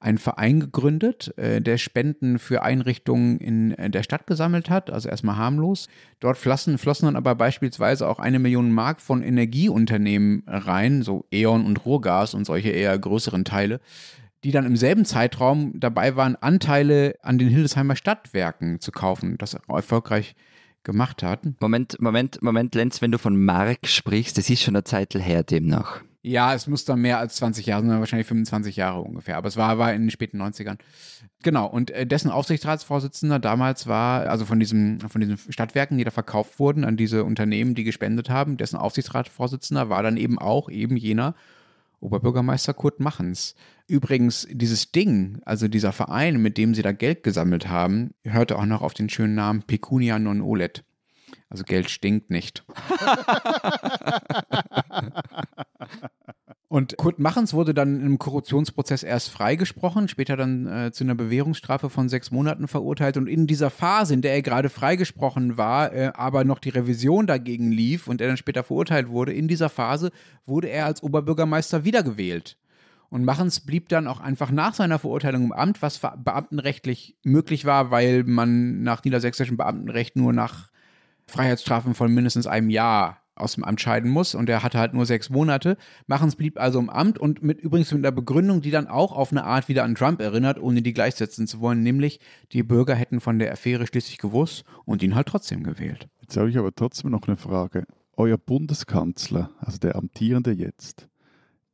einen Verein gegründet, äh, der Spenden für Einrichtungen in äh, der Stadt gesammelt hat, also erstmal harmlos. Dort flossen, flossen dann aber beispielsweise auch eine Million Mark von Energieunternehmen rein, so E.ON und Ruhrgas und solche eher größeren Teile, die dann im selben Zeitraum dabei waren, Anteile an den Hildesheimer Stadtwerken zu kaufen, das erfolgreich gemacht hat. Moment, Moment, Moment, Lenz, wenn du von Mark sprichst, das ist schon eine Zeit her demnach. Ja, es muss dann mehr als 20 Jahre, sondern wahrscheinlich 25 Jahre ungefähr. Aber es war, war in den späten 90ern. Genau, und äh, dessen Aufsichtsratsvorsitzender damals war, also von, diesem, von diesen Stadtwerken, die da verkauft wurden an diese Unternehmen, die gespendet haben, dessen Aufsichtsratsvorsitzender war dann eben auch eben jener Oberbürgermeister Kurt Machens. Übrigens, dieses Ding, also dieser Verein, mit dem sie da Geld gesammelt haben, hörte auch noch auf den schönen Namen Pecunia non olet. Also Geld stinkt nicht. Und Kurt Machens wurde dann im Korruptionsprozess erst freigesprochen, später dann äh, zu einer Bewährungsstrafe von sechs Monaten verurteilt. Und in dieser Phase, in der er gerade freigesprochen war, äh, aber noch die Revision dagegen lief und er dann später verurteilt wurde, in dieser Phase wurde er als Oberbürgermeister wiedergewählt. Und Machens blieb dann auch einfach nach seiner Verurteilung im Amt, was beamtenrechtlich möglich war, weil man nach niedersächsischem Beamtenrecht nur nach Freiheitsstrafen von mindestens einem Jahr aus dem Amt scheiden muss und er hatte halt nur sechs Monate. Machens blieb also im Amt und mit übrigens mit einer Begründung, die dann auch auf eine Art wieder an Trump erinnert, ohne die gleichsetzen zu wollen, nämlich die Bürger hätten von der Affäre schließlich gewusst und ihn halt trotzdem gewählt. Jetzt habe ich aber trotzdem noch eine Frage. Euer Bundeskanzler, also der amtierende jetzt,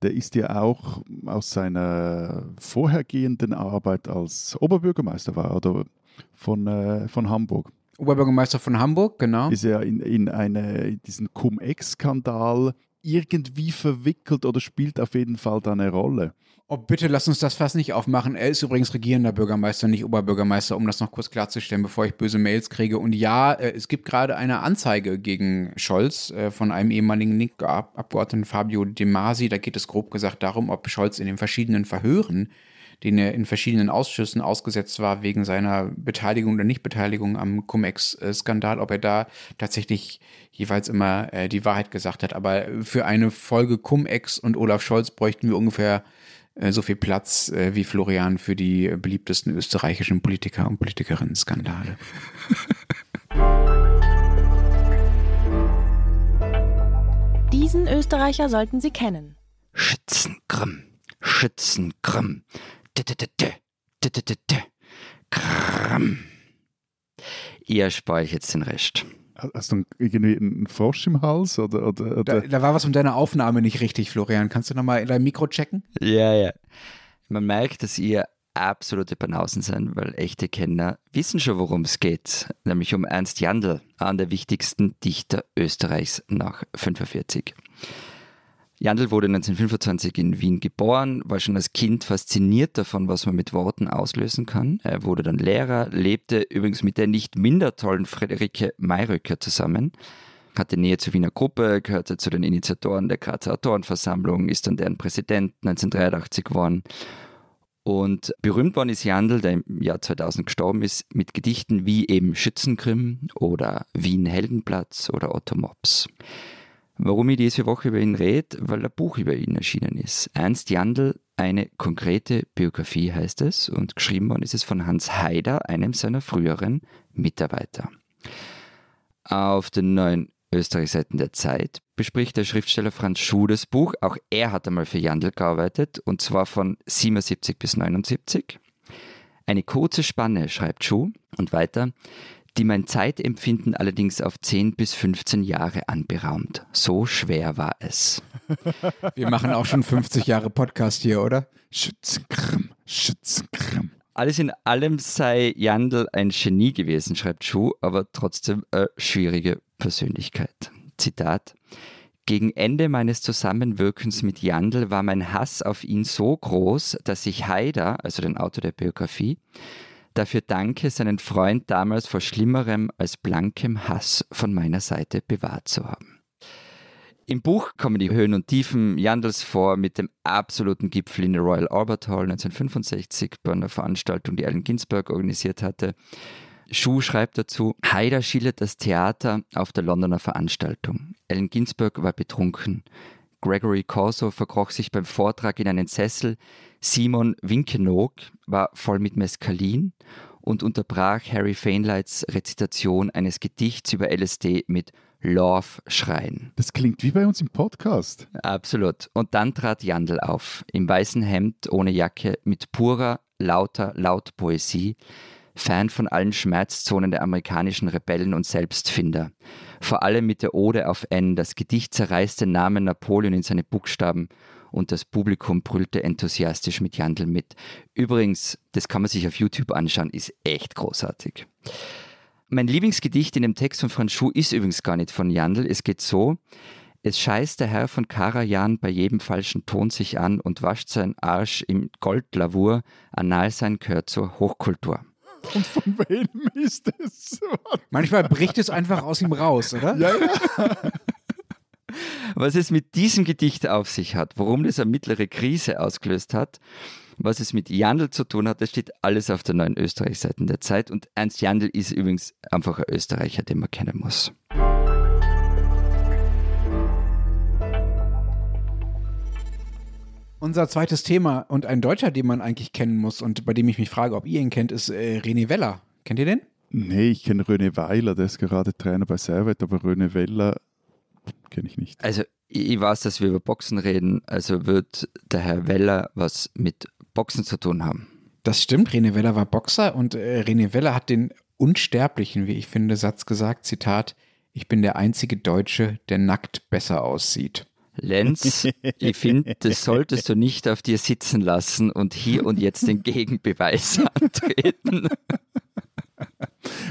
der ist ja auch aus seiner vorhergehenden Arbeit als Oberbürgermeister war oder von, äh, von Hamburg. Oberbürgermeister von Hamburg, genau. Ist er in, in eine, diesen Cum-Ex-Skandal irgendwie verwickelt oder spielt auf jeden Fall da eine Rolle? Oh, bitte lass uns das fast nicht aufmachen. Er ist übrigens regierender Bürgermeister, nicht Oberbürgermeister, um das noch kurz klarzustellen, bevor ich böse Mails kriege. Und ja, äh, es gibt gerade eine Anzeige gegen Scholz äh, von einem ehemaligen Link-Abgeordneten Fabio De Masi. Da geht es grob gesagt darum, ob Scholz in den verschiedenen Verhören den er in verschiedenen Ausschüssen ausgesetzt war wegen seiner Beteiligung oder Nichtbeteiligung am Cum-Ex-Skandal, ob er da tatsächlich jeweils immer äh, die Wahrheit gesagt hat. Aber für eine Folge Cum-Ex und Olaf Scholz bräuchten wir ungefähr äh, so viel Platz äh, wie Florian für die beliebtesten österreichischen Politiker und Politikerinnen-Skandale. Diesen Österreicher sollten Sie kennen. Schützengrimm, Schützengrimm. Ihr spare ich jetzt den Rest. Hast du irgendwie einen Frosch im Hals? Oder, oder, Da, oder? da war was mit deiner Aufnahme nicht richtig, Florian. Kannst du nochmal in dein Mikro checken? Ja, ja. Man merkt, dass ihr absolute Banausen seid, weil echte Kenner wissen schon, worum es geht. Nämlich um Ernst Jandl, einen der wichtigsten Dichter Österreichs nach 45. Jandl wurde 1925 in Wien geboren, war schon als Kind fasziniert davon, was man mit Worten auslösen kann. Er wurde dann Lehrer, lebte übrigens mit der nicht minder tollen Friederike Mayröcker zusammen, hatte Nähe zur Wiener Gruppe, gehörte zu den Initiatoren der Grazer Autorenversammlung, ist dann deren Präsident 1983 geworden. Und berühmt worden ist Jandl, der im Jahr 2000 gestorben ist, mit Gedichten wie eben Schützengrimm oder Wien Heldenplatz oder Otto Mops. Warum ich diese Woche über ihn rede? Weil ein Buch über ihn erschienen ist. Ernst Jandl, eine konkrete Biografie heißt es und geschrieben worden ist es von Hans Haider, einem seiner früheren Mitarbeiter. Auf den neuen Österreichseiten der Zeit bespricht der Schriftsteller Franz Schuh das Buch. Auch er hat einmal für Jandl gearbeitet und zwar von 77 bis 79. Eine kurze Spanne, schreibt Schuh und weiter, die mein Zeitempfinden allerdings auf 10 bis 15 Jahre anberaumt. So schwer war es. Wir machen auch schon 50 Jahre Podcast hier, oder? Schützengrimm, Schützengrimm. Alles in allem sei Jandl ein Genie gewesen, schreibt Schuh, aber trotzdem eine schwierige Persönlichkeit. Zitat. Gegen Ende meines Zusammenwirkens mit Jandl war mein Hass auf ihn so groß, dass ich Haider, also den Autor der Biografie, dafür danke, seinen Freund damals vor schlimmerem als blankem Hass von meiner Seite bewahrt zu haben. Im Buch kommen die Höhen und Tiefen Jandls vor mit dem absoluten Gipfel in der Royal Albert Hall 1965 bei einer Veranstaltung, die Allen Ginsberg organisiert hatte. Schuh schreibt dazu, Haider schildert das Theater auf der Londoner Veranstaltung. Allen Ginsberg war betrunken. Gregory Corso verkroch sich beim Vortrag in einen Sessel. Simon Winkenoog war voll mit Mescalin und unterbrach Harry Fainlights Rezitation eines Gedichts über LSD mit Love-Schreien. Das klingt wie bei uns im Podcast. Absolut. Und dann trat Jandl auf, im weißen Hemd, ohne Jacke, mit purer, lauter Lautpoesie, Fan von allen Schmerzzonen der amerikanischen Rebellen und Selbstfinder. Vor allem mit der Ode auf N. Das Gedicht zerreißt den Namen Napoleon in seine Buchstaben und das Publikum brüllte enthusiastisch mit Jandl mit. Übrigens, das kann man sich auf YouTube anschauen, ist echt großartig. Mein Lieblingsgedicht in dem Text von Franz Schuh ist übrigens gar nicht von Jandl. Es geht so. Es scheißt der Herr von Karajan bei jedem falschen Ton sich an und wascht seinen Arsch im Goldlavur. Anal sein gehört zur Hochkultur. Und von wem ist es? Manchmal bricht es einfach aus ihm raus, oder? Ja, ja. Was es mit diesem Gedicht auf sich hat, warum das eine mittlere Krise ausgelöst hat, was es mit Jandl zu tun hat, das steht alles auf der neuen Österreich-Seiten der Zeit. Und Ernst Jandl ist übrigens einfach ein Österreicher, den man kennen muss. Unser zweites Thema und ein Deutscher, den man eigentlich kennen muss und bei dem ich mich frage, ob ihr ihn kennt, ist äh, René Weller. Kennt ihr den? Nee, ich kenne René Weiler, der ist gerade Trainer bei Servet, aber René Weller kenne ich nicht. Also, ich weiß, dass wir über Boxen reden, also wird der Herr Weller was mit Boxen zu tun haben. Das stimmt, René Weller war Boxer und äh, René Weller hat den unsterblichen, wie ich finde, Satz gesagt, Zitat, ich bin der einzige Deutsche, der nackt besser aussieht. Lenz, ich finde, das solltest du nicht auf dir sitzen lassen und hier und jetzt den Gegenbeweis antreten.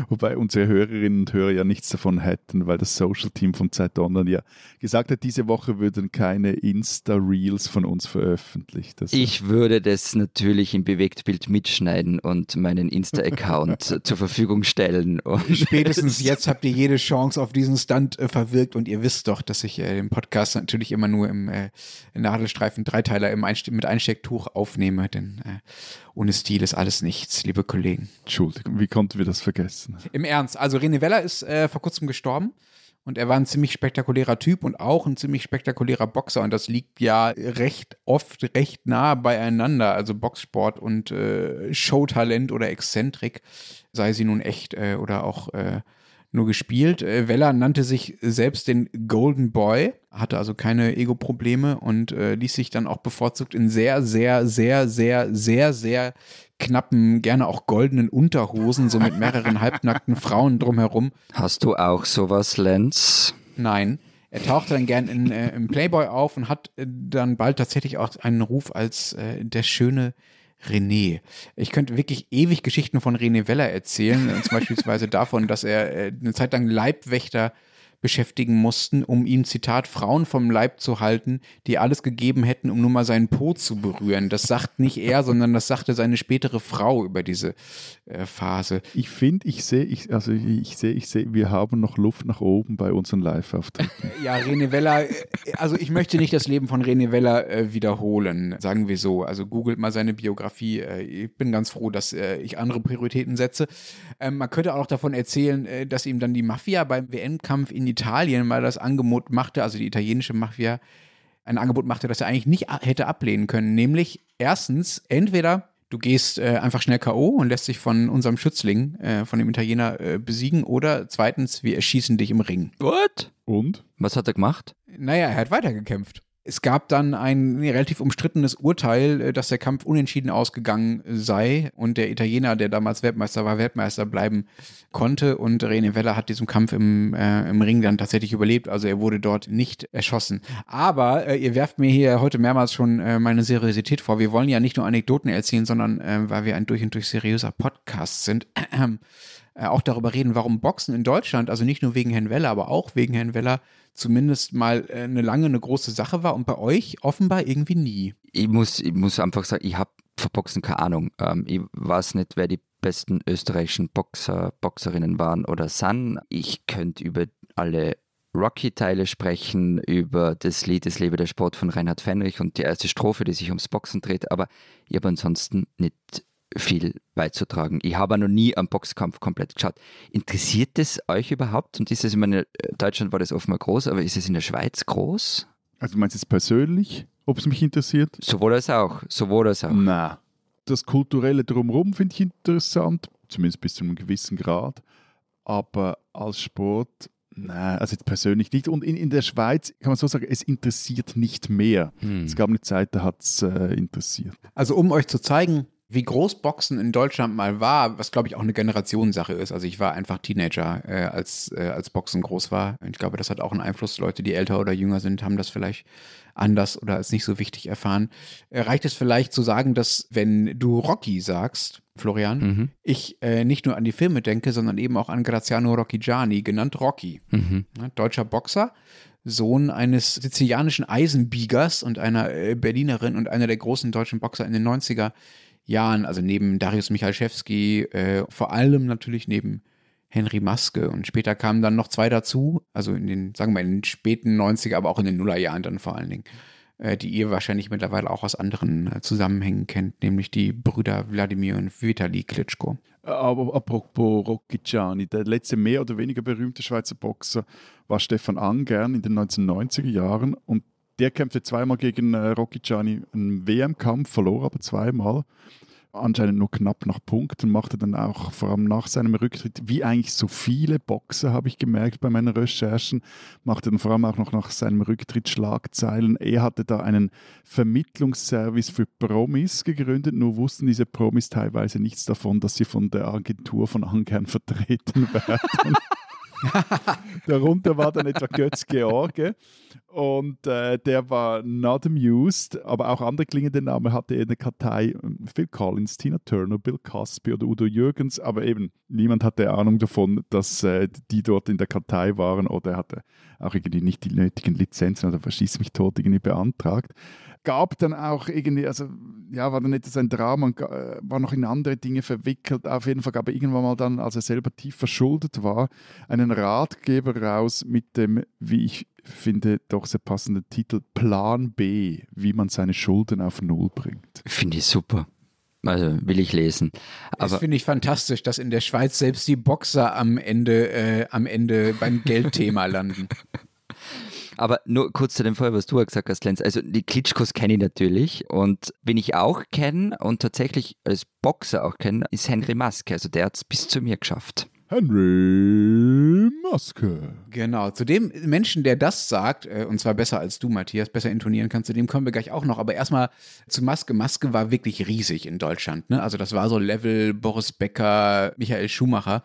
Wobei unsere Hörerinnen und Hörer ja nichts davon hätten, weil das Social-Team von Zeit Online ja gesagt hat, diese Woche würden keine Insta-Reels von uns veröffentlicht. Das Ich würde das natürlich im Bewegtbild mitschneiden und meinen Insta-Account zur Verfügung stellen. Und Spätestens jetzt habt ihr jede Chance auf diesen Stunt äh, verwirkt und ihr wisst doch, dass ich äh, den Podcast natürlich immer nur im äh, Nadelstreifen Dreiteiler im Einste mit Einstecktuch aufnehme, denn äh, ohne Stil ist alles nichts, liebe Kollegen. Entschuldigung, wie konnten wir das vergessen? Im Ernst, also René Weller ist äh, vor kurzem gestorben Und er war ein ziemlich spektakulärer Typ und auch ein ziemlich spektakulärer Boxer. Und das liegt ja recht oft recht nah beieinander. Also Boxsport und äh, Showtalent oder Exzentrik, sei sie nun echt äh, oder auch äh, nur gespielt. Äh, Weller nannte sich selbst den Golden Boy, hatte also keine Ego-Probleme und äh, ließ sich dann auch bevorzugt in sehr, sehr, sehr, sehr, sehr, sehr knappen, gerne auch goldenen Unterhosen, so mit mehreren halbnackten Frauen drumherum. Hast du auch sowas, Lenz? Nein. Er tauchte dann gern in, äh, im Playboy auf und hat äh, dann bald tatsächlich auch einen Ruf als äh, der schöne René. Ich könnte wirklich ewig Geschichten von René Weller erzählen, äh, zum Beispiel davon, dass er äh, eine Zeit lang Leibwächter beschäftigen mussten, um ihm, Zitat, Frauen vom Leib zu halten, die alles gegeben hätten, um nur mal seinen Po zu berühren. Das sagt nicht er, sondern das sagte seine spätere Frau über diese äh, Phase. Ich finde, ich sehe, ich, also ich sehe, ich sehe, wir haben noch Luft nach oben bei unseren Live-Auftritten. ja, René Weller, äh, also ich möchte nicht das Leben von René Weller äh, wiederholen, sagen wir so. Also googelt mal seine Biografie. Äh, ich bin ganz froh, dass äh, ich andere Prioritäten setze. Ähm, man könnte auch davon erzählen, äh, dass ihm dann die Mafia beim WM-Kampf in Italien mal das Angebot machte, also die italienische Mafia, ein Angebot machte, das er eigentlich nicht hätte ablehnen können. Nämlich erstens, entweder du gehst äh, einfach schnell K.O. und lässt dich von unserem Schützling, äh, von dem Italiener, äh, besiegen, oder zweitens, wir erschießen dich im Ring. What? Und? Was hat er gemacht? Naja, er hat weitergekämpft. Es gab dann ein relativ umstrittenes Urteil, äh, dass der Kampf unentschieden ausgegangen sei und der Italiener, der damals Weltmeister war, Weltmeister bleiben konnte und René Weller hat diesen Kampf im, äh, im Ring dann tatsächlich überlebt, also er wurde dort nicht erschossen. Aber äh, ihr werft mir hier heute mehrmals schon äh, meine Seriosität vor. Wir wollen ja nicht nur Anekdoten erzählen, sondern äh, weil wir ein durch und durch seriöser Podcast sind, äh, auch darüber reden, warum Boxen in Deutschland, also nicht nur wegen Herrn Weller, aber auch wegen Herrn Weller, zumindest mal äh, eine lange, eine große Sache war und bei euch offenbar irgendwie nie. Ich muss, ich muss einfach sagen, ich habe von Boxen keine Ahnung. Ähm, ich weiß nicht, wer die besten österreichischen Boxer, Boxerinnen waren oder sind. Ich könnte über alle Rocky-Teile sprechen, über das Lied Das Lebe der Sport von Reinhard Fenrich und die erste Strophe, die sich ums Boxen dreht, aber ich habe ansonsten nicht viel beizutragen. Ich habe noch nie einen Boxkampf komplett geschaut. Interessiert es euch überhaupt? Und ist es, ich meine, in Deutschland war das offenbar groß, aber ist es in der Schweiz groß? Also du meinst jetzt persönlich, ob es mich interessiert? Sowohl als auch, sowohl als auch. Na, das kulturelle Drumherum finde ich interessant, zumindest bis zu einem gewissen Grad. Aber als Sport, nein, also jetzt persönlich nicht. Und in, in der Schweiz kann man so sagen, es interessiert nicht mehr. Hm. Es gab eine Zeit, da hat es äh, interessiert. Also um euch zu zeigen, wie groß Boxen in Deutschland mal war, was glaube ich auch eine Generationssache ist. Also ich war einfach Teenager, äh, als, äh, als Boxen groß war. Und ich glaube, das hat auch einen Einfluss. Leute, die älter oder jünger sind, haben das vielleicht anders oder als nicht so wichtig erfahren. Äh, reicht es vielleicht zu sagen, dass wenn du Rocky sagst, Florian, Mhm. ich äh, nicht nur an die Filme denke, sondern eben auch an Graziano Rocchigiani, genannt Rocky. Mhm. Ja, deutscher Boxer, Sohn eines sizilianischen Eisenbiegers und einer äh, Berlinerin und einer der großen deutschen Boxer in den 90er Jahren, also neben Darius Michalczewski, äh, vor allem natürlich neben Henry Maske und später kamen dann noch zwei dazu, also in den, sagen wir, in den späten 90er, aber auch in den Nullerjahren dann vor allen Dingen, äh, die ihr wahrscheinlich mittlerweile auch aus anderen äh, Zusammenhängen kennt, nämlich die Brüder Wladimir und Vitali Klitschko. Aber apropos Rocchigiani, der letzte mehr oder weniger berühmte Schweizer Boxer war Stefan Angern in den 1990er Jahren und der kämpfte zweimal gegen äh, Rocchigiani einen WM-Kampf, verlor aber zweimal. Anscheinend nur knapp nach Punkten, machte dann auch vor allem nach seinem Rücktritt, wie eigentlich so viele Boxer, habe ich gemerkt bei meinen Recherchen, machte dann vor allem auch noch nach seinem Rücktritt Schlagzeilen. Er hatte da einen Vermittlungsservice für Promis gegründet, nur wussten diese Promis teilweise nichts davon, dass sie von der Agentur von Angern vertreten werden. Darunter war dann etwa Götz George. Und äh, der war not amused, aber auch andere klingende Namen hatte er in der Kartei. Phil Collins, Tina Turner, Bill Cosby oder Udo Jürgens, aber eben niemand hatte Ahnung davon, dass äh, die dort in der Kartei waren oder er hatte auch irgendwie nicht die nötigen Lizenzen oder verschießt mich tot irgendwie beantragt gab dann auch irgendwie, also ja, war dann nicht ein Drama, und, äh, war noch in andere Dinge verwickelt. Auf jeden Fall gab er irgendwann mal dann, als er selber tief verschuldet war, einen Ratgeber raus mit dem, wie ich finde, doch sehr passenden Titel Plan B, wie man seine Schulden auf Null bringt. Finde ich super. Also will ich lesen. Das Aber finde ich fantastisch, dass in der Schweiz selbst die Boxer am Ende, äh, am Ende beim Geldthema landen. Aber nur kurz zu dem Fall, was du gesagt hast, Lenz. Also die Klitschkos kenne ich natürlich und wen ich auch kenne und tatsächlich als Boxer auch kenne, ist Henry Maske. Also der hat es bis zu mir geschafft. Henry Maske. Genau, zu dem Menschen, der das sagt, äh, und zwar besser als du, Matthias, besser intonieren kannst, zu dem kommen wir gleich auch noch. Aber erstmal zu Maske. Maske war wirklich riesig in Deutschland. Ne? Also das war so Level Boris Becker, Michael Schumacher.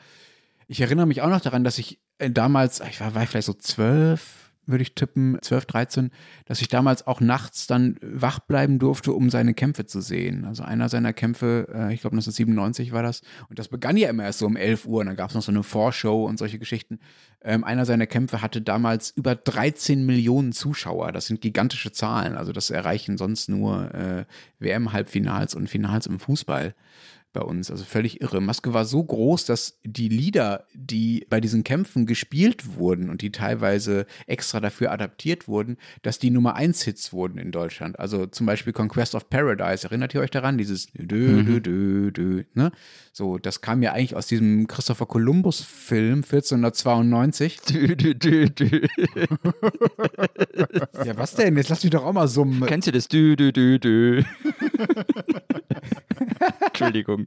Ich erinnere mich auch noch daran, dass ich äh, damals, ich war, war ich vielleicht so zwölf, würde ich tippen, 12, 13, dass ich damals auch nachts dann wach bleiben durfte, um seine Kämpfe zu sehen. Also einer seiner Kämpfe, äh, ich glaube 1997 war das, und das begann ja immer erst so um 11 Uhr, und dann gab es noch so eine Vorshow und solche Geschichten. Ähm, einer seiner Kämpfe hatte damals über 13 Millionen Zuschauer. Das sind gigantische Zahlen. Also das erreichen sonst nur äh, WM-Halbfinals und Finals im Fußball bei uns. Also völlig irre. Maske war so groß, dass die Lieder, die bei diesen Kämpfen gespielt wurden und die teilweise extra dafür adaptiert wurden, dass die Nummer 1 Hits wurden in Deutschland. Also zum Beispiel Conquest of Paradise. Erinnert ihr euch daran? Dieses dö, dö, dö, dö, ne? So, das kam ja eigentlich aus diesem Christopher Columbus Film 1492. Dü, dü, dü, dü. Ja, was denn? Jetzt lass mich doch auch mal summen. Kennst du das? Dü, dü, dü, dü. Entschuldigung.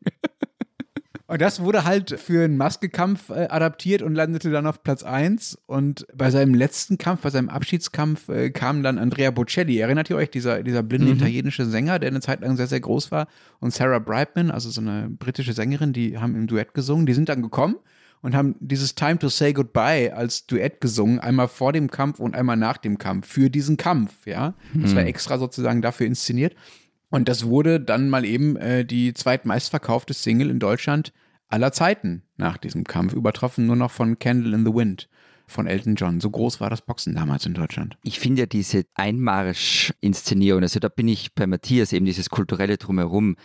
Und das wurde halt für einen Maskekampf äh, adaptiert und landete dann auf Platz 1. Und bei seinem letzten Kampf, bei seinem Abschiedskampf, äh, kam dann Andrea Bocelli. Erinnert ihr euch, dieser, dieser blinde Mhm. italienische Sänger, der eine Zeit lang sehr, sehr groß war? Und Sarah Brightman, also so eine britische Sängerin, die haben im Duett gesungen. Die sind dann gekommen und haben dieses Time to Say Goodbye als Duett gesungen, einmal vor dem Kampf und einmal nach dem Kampf, für diesen Kampf, ja. Das Mhm. war extra sozusagen dafür inszeniert. Und das wurde dann mal eben äh, die zweitmeistverkaufte Single in Deutschland aller Zeiten nach diesem Kampf, übertroffen nur noch von Candle in the Wind von Elton John. So groß war das Boxen damals in Deutschland. Ich finde ja diese Einmarsch-Inszenierung, also da bin ich bei Matthias, eben dieses kulturelle Drumherum,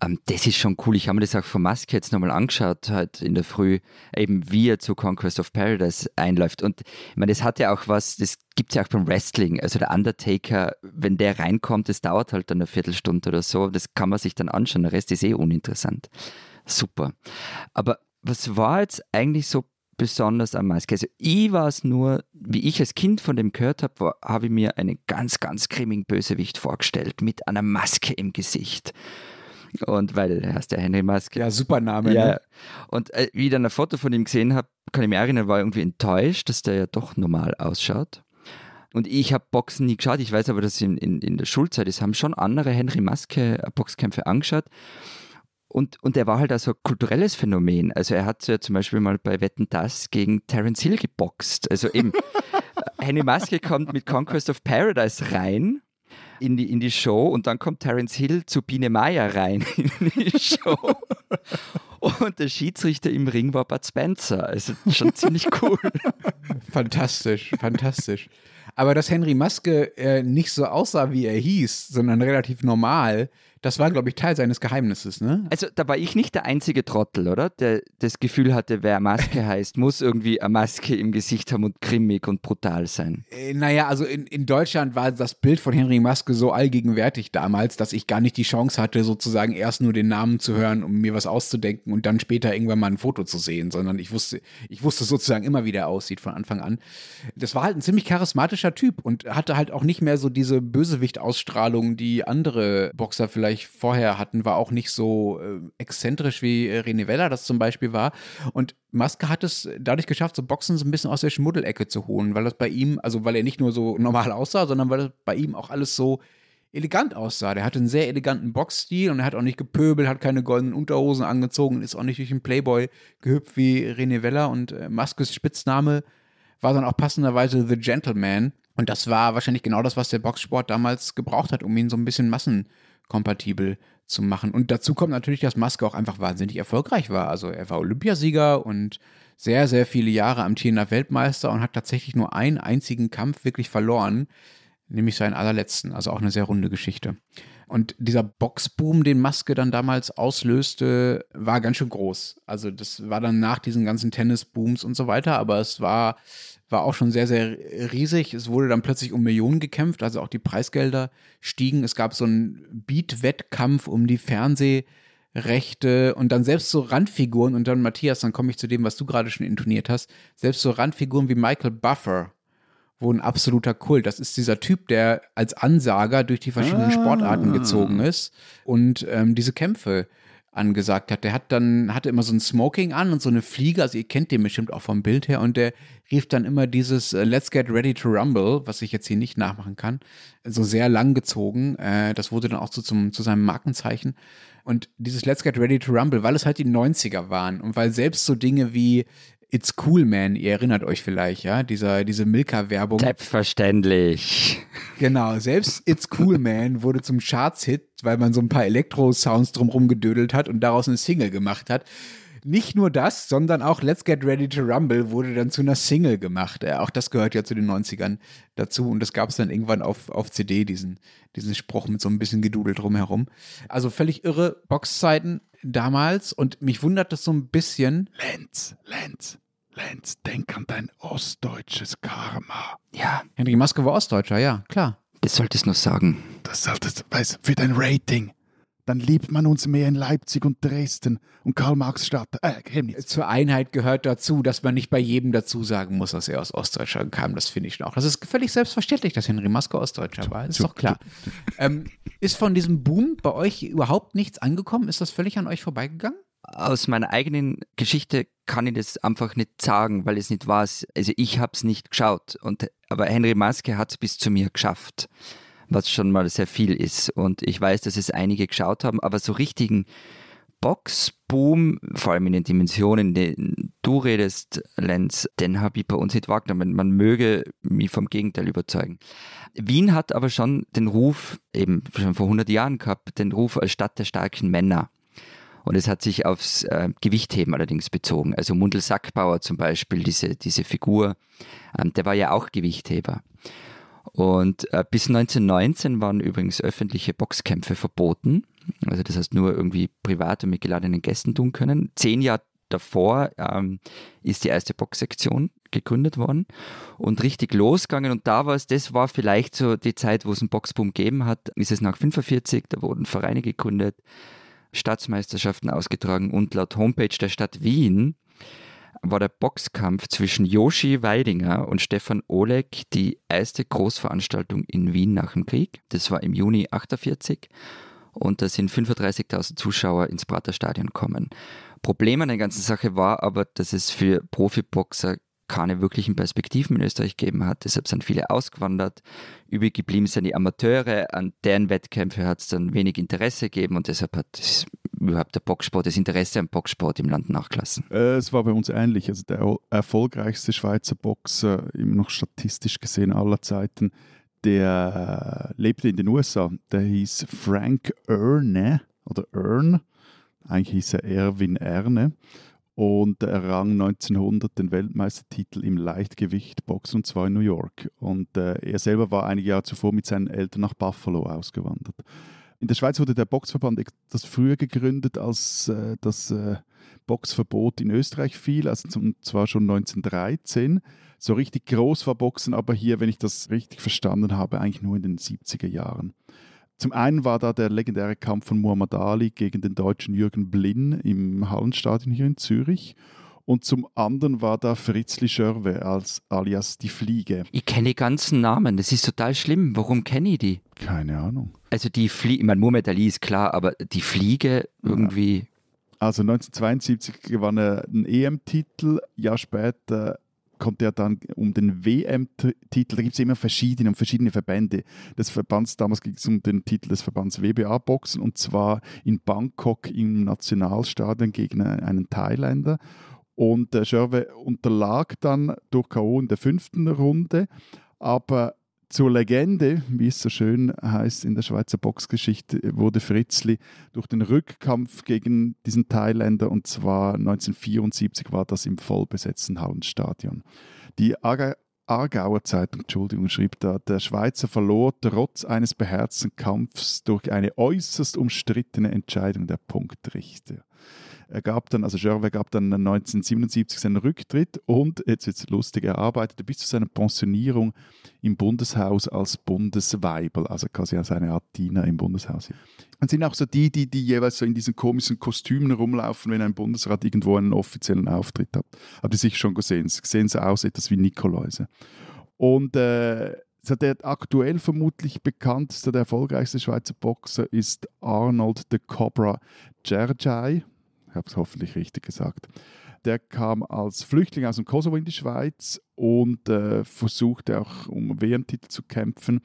ähm, das ist schon cool. Ich habe mir das auch von Maske jetzt nochmal angeschaut, heute in der Früh, eben wie er zu Conquest of Paradise einläuft. Und ich meine, das hat ja auch was, das gibt es ja auch beim Wrestling. Also der Undertaker, wenn der reinkommt, das dauert halt dann eine Viertelstunde oder so, das kann man sich dann anschauen, der Rest ist eh uninteressant. Super. Aber was war jetzt eigentlich so besonders am Maske? Also ich war es nur, wie ich als Kind von dem gehört habe, habe ich mir einen ganz, ganz grimmigen Bösewicht vorgestellt mit einer Maske im Gesicht. Und weil er heißt der Henry Maske. Ja, super Name. Ja, Ne? und äh, wie ich dann ein Foto von ihm gesehen habe, kann ich mich erinnern, war irgendwie enttäuscht, dass der ja doch normal ausschaut. Und ich habe Boxen nie geschaut. Ich weiß aber, dass in, in, in der Schulzeit, es haben schon andere Henry Maske äh, Boxkämpfe angeschaut. Und, und er war halt also ein kulturelles Phänomen. Also er hat ja zum Beispiel mal bei Wetten Das gegen Terence Hill geboxt. Also eben, äh, Henry Maske kommt mit Conquest of Paradise rein in die, in die Show und dann kommt Terence Hill zu Biene Meier rein in die Show. Und der Schiedsrichter im Ring war Bud Spencer. Also schon ziemlich cool. Fantastisch, fantastisch. Aber dass Henry Maske äh, nicht so aussah, wie er hieß, sondern relativ normal, das war, glaube ich, Teil seines Geheimnisses, ne? Also da war ich nicht der einzige Trottel, oder? Der das Gefühl hatte, wer Maske heißt, muss irgendwie eine Maske im Gesicht haben und grimmig und brutal sein. Äh, naja, also in, in Deutschland war das Bild von Henry Maske so allgegenwärtig damals, dass ich gar nicht die Chance hatte, sozusagen erst nur den Namen zu hören, um mir was auszudenken und dann später irgendwann mal ein Foto zu sehen, sondern ich wusste, ich wusste sozusagen immer, wie der aussieht von Anfang an. Das war halt ein ziemlich charismatischer Typ und hatte halt auch nicht mehr so diese Bösewicht-Ausstrahlung, die andere Boxer vielleicht vorher hatten, war auch nicht so äh, exzentrisch wie äh, René Weller das zum Beispiel war. Und Maske hat es dadurch geschafft, so Boxen so ein bisschen aus der Schmuddelecke zu holen, weil das bei ihm, also weil er nicht nur so normal aussah, sondern weil das bei ihm auch alles so elegant aussah. Der hatte einen sehr eleganten Boxstil und er hat auch nicht gepöbelt, hat keine goldenen Unterhosen angezogen, ist auch nicht durch einen Playboy gehüpft wie René Weller und äh, Maskes Spitzname war dann auch passenderweise The Gentleman. Und das war wahrscheinlich genau das, was der Boxsport damals gebraucht hat, um ihn so ein bisschen massenkompatibel zu machen. Und dazu kommt natürlich, dass Maske auch einfach wahnsinnig erfolgreich war. Also er war Olympiasieger und sehr, sehr viele Jahre amtierender Weltmeister und hat tatsächlich nur einen einzigen Kampf wirklich verloren, nämlich seinen allerletzten. Also auch eine sehr runde Geschichte. Und dieser Boxboom, den Maske dann damals auslöste, war ganz schön groß. Also das war dann nach diesen ganzen Tennisbooms und so weiter, aber es war, war auch schon sehr, sehr riesig. Es wurde dann plötzlich um Millionen gekämpft, also auch die Preisgelder stiegen. Es gab so einen Beat-Wettkampf um die Fernsehrechte und dann selbst so Randfiguren und dann Matthias, dann komme ich zu dem, was du gerade schon intoniert hast, selbst so Randfiguren wie Michael Buffer wo ein absoluter Kult. Das ist dieser Typ, der als Ansager durch die verschiedenen ah. Sportarten gezogen ist und ähm, diese Kämpfe angesagt hat. Der hat dann, hatte immer so ein Smoking an und so eine Fliege, also ihr kennt den bestimmt auch vom Bild her, und der rief dann immer dieses äh, Let's Get Ready to Rumble, was ich jetzt hier nicht nachmachen kann, so sehr lang gezogen. Äh, das wurde dann auch so zum, zu seinem Markenzeichen. Und dieses Let's Get Ready to Rumble, weil es halt die 90er waren und weil selbst so Dinge wie It's Cool Man, ihr erinnert euch vielleicht, ja, dieser, diese Milka-Werbung. Selbstverständlich. Genau, selbst It's Cool Man wurde zum Charts-Hit, weil man so ein paar Elektro-Sounds drumherum gedödelt hat und daraus eine Single gemacht hat. Nicht nur das, sondern auch Let's Get Ready to Rumble wurde dann zu einer Single gemacht. Äh, auch das gehört ja zu den 90ern dazu und das gab es dann irgendwann auf, auf CD, diesen, diesen Spruch mit so ein bisschen Gedudel drumherum. Also völlig irre Boxzeiten damals und mich wundert das so ein bisschen. Lenz, Lenz, Lenz, denk an dein ostdeutsches Karma. Ja. Henry Maske war Ostdeutscher, ja, klar. Das solltest du noch sagen. Das solltest, weißt für dein Rating. Dann liebt man uns mehr in Leipzig und Dresden und Karl-Marx-Stadt, äh, Chemnitz. Zur Einheit gehört dazu, dass man nicht bei jedem dazu sagen muss, dass er aus Ostdeutschland kam. Das finde ich noch. Das ist völlig selbstverständlich, dass Henry Maske Ostdeutscher war. Ist doch klar. ähm, ist von diesem Boom bei euch überhaupt nichts angekommen? Ist das völlig an euch vorbeigegangen? Aus meiner eigenen Geschichte kann ich das einfach nicht sagen, weil es nicht war. Also ich habe es nicht geschaut. Und, aber Henry Maske hat es bis zu mir geschafft, was schon mal sehr viel ist. Und ich weiß, dass es einige geschaut haben, aber so richtigen Boxboom, vor allem in den Dimensionen, denen du redest, Lenz, den habe ich bei uns nicht wahrgenommen. Man möge mich vom Gegenteil überzeugen. Wien hat aber schon den Ruf, eben schon vor 100 Jahren gehabt, den Ruf als Stadt der starken Männer. Und es hat sich aufs äh, Gewichtheben allerdings bezogen. Also Mundel Sackbauer zum Beispiel, diese, diese Figur, ähm, der war ja auch Gewichtheber. Und äh, bis 1919 waren übrigens öffentliche Boxkämpfe verboten. Also das heißt nur irgendwie privat und mit geladenen Gästen tun können. Zehn Jahre davor ähm, ist die erste Boxsektion gegründet worden und richtig losgegangen. Und da war es, das war vielleicht so die Zeit, wo es einen Boxboom gegeben hat. Ist es nach 45, da wurden Vereine gegründet. Staatsmeisterschaften ausgetragen und laut Homepage der Stadt Wien war der Boxkampf zwischen Joshi Weidinger und Stefan Oleg die erste Großveranstaltung in Wien nach dem Krieg. Das war im Juni 48 und da sind 35.000 Zuschauer ins Praterstadion gekommen. Problem an der ganzen Sache war aber, dass es für Profiboxer keine wirklichen Perspektiven in Österreich gegeben hat. Deshalb sind viele ausgewandert. Übrig geblieben sind die Amateure. An deren Wettkämpfe hat es dann wenig Interesse gegeben und deshalb hat überhaupt der Boxsport, das Interesse am Boxsport im Land nachgelassen. Äh, es war bei uns ähnlich. Also der erfolgreichste Schweizer Boxer, noch statistisch gesehen aller Zeiten, der äh, lebte in den USA. Der hieß Frank Erne oder Ern. Eigentlich hieß er Erwin Erne und er rang 1900 den Weltmeistertitel im Leichtgewicht Box und zwar in New York. Und äh, er selber war einige Jahre zuvor mit seinen Eltern nach Buffalo ausgewandert. In der Schweiz wurde der Boxverband etwas früher gegründet, als äh, das äh, Boxverbot in Österreich fiel, also zum, zwar schon 1913. So richtig groß war Boxen aber hier, wenn ich das richtig verstanden habe, eigentlich nur in den 70er Jahren. Zum einen war da der legendäre Kampf von Muhammad Ali gegen den deutschen Jürgen Blinn im Hallenstadion hier in Zürich. Und zum anderen war da Fritzli Schörwe als alias die Fliege. Ich kenne die ganzen Namen, das ist total schlimm. Warum kenne ich die? Keine Ahnung. Also die Fliege, ich meine, Muhammad Ali ist klar, aber die Fliege irgendwie. Also 1972 gewann er einen EM-Titel, Jahr später konnte er dann um den WM-Titel, da gibt es immer verschiedene und verschiedene Verbände des Verbands, damals ging es um den Titel des Verbands WBA Boxen und zwar in Bangkok im Nationalstadion gegen einen Thailänder. Und der Scherwe unterlag dann durch K.O. in der fünften Runde, aber zur Legende, wie es so schön heißt in der Schweizer Boxgeschichte, wurde Fritzli durch den Rückkampf gegen diesen Thailänder und zwar 1974 war das im vollbesetzten Hallenstadion. Die Aargauer Zeitung, Entschuldigung, schrieb da, der Schweizer verlor trotz eines beherzten Kampfs durch eine äußerst umstrittene Entscheidung der Punktrichter. Er gab dann, also Gervais gab dann 1977 seinen Rücktritt und, jetzt wird es lustig, er arbeitete bis zu seiner Pensionierung im Bundeshaus als Bundesweibel, also quasi als eine Art Diener im Bundeshaus. Dann sind auch so die, die, die jeweils so in diesen komischen Kostümen rumlaufen, wenn ein Bundesrat irgendwo einen offiziellen Auftritt hat. Habt ihr sicher schon gesehen? Sie sehen so aus, etwas wie Nikoläuse. Und äh, der aktuell vermutlich bekannteste, der erfolgreichste Schweizer Boxer ist Arnold the Cobra Gergay. Ich habe es hoffentlich richtig gesagt. Der kam als Flüchtling aus dem Kosovo in die Schweiz und äh, versuchte auch um WM-Titel zu kämpfen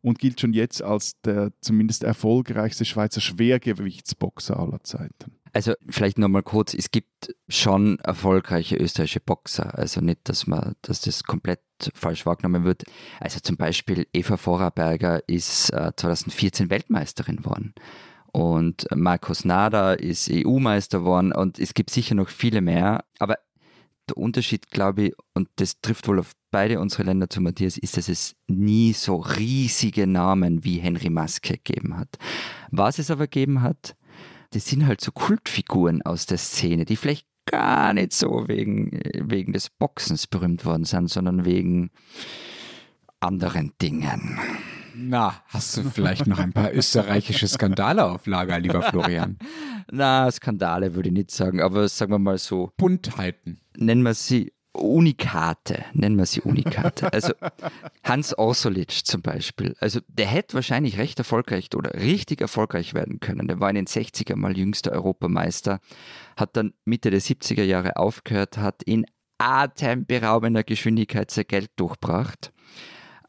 und gilt schon jetzt als der zumindest erfolgreichste Schweizer Schwergewichtsboxer aller Zeiten. Also vielleicht nochmal kurz, es gibt schon erfolgreiche österreichische Boxer, also nicht, dass man, dass das komplett falsch wahrgenommen wird. Also zum Beispiel Eva Vorarberger ist äh, 2014 Weltmeisterin geworden und Markus Nader ist EU-Meister geworden und es gibt sicher noch viele mehr, aber der Unterschied, glaube ich, und das trifft wohl auf beide unsere Länder zu Matthias, ist, dass es nie so riesige Namen wie Henry Maske gegeben hat. Was es aber gegeben hat, das sind halt so Kultfiguren aus der Szene, die vielleicht gar nicht so wegen, wegen des Boxens berühmt worden sind, sondern wegen anderen Dingen. Na, hast du vielleicht noch ein paar österreichische Skandale auf Lager, lieber Florian? Na, Skandale würde ich nicht sagen, aber sagen wir mal so. Buntheiten. Nennen wir sie Unikate, nennen wir sie Unikate. Also Hans Orsolitsch zum Beispiel. Also der hätte wahrscheinlich recht erfolgreich oder richtig erfolgreich werden können. Der war in den 60er mal jüngster Europameister, hat dann Mitte der 70er Jahre aufgehört, hat in atemberaubender Geschwindigkeit sein Geld durchbracht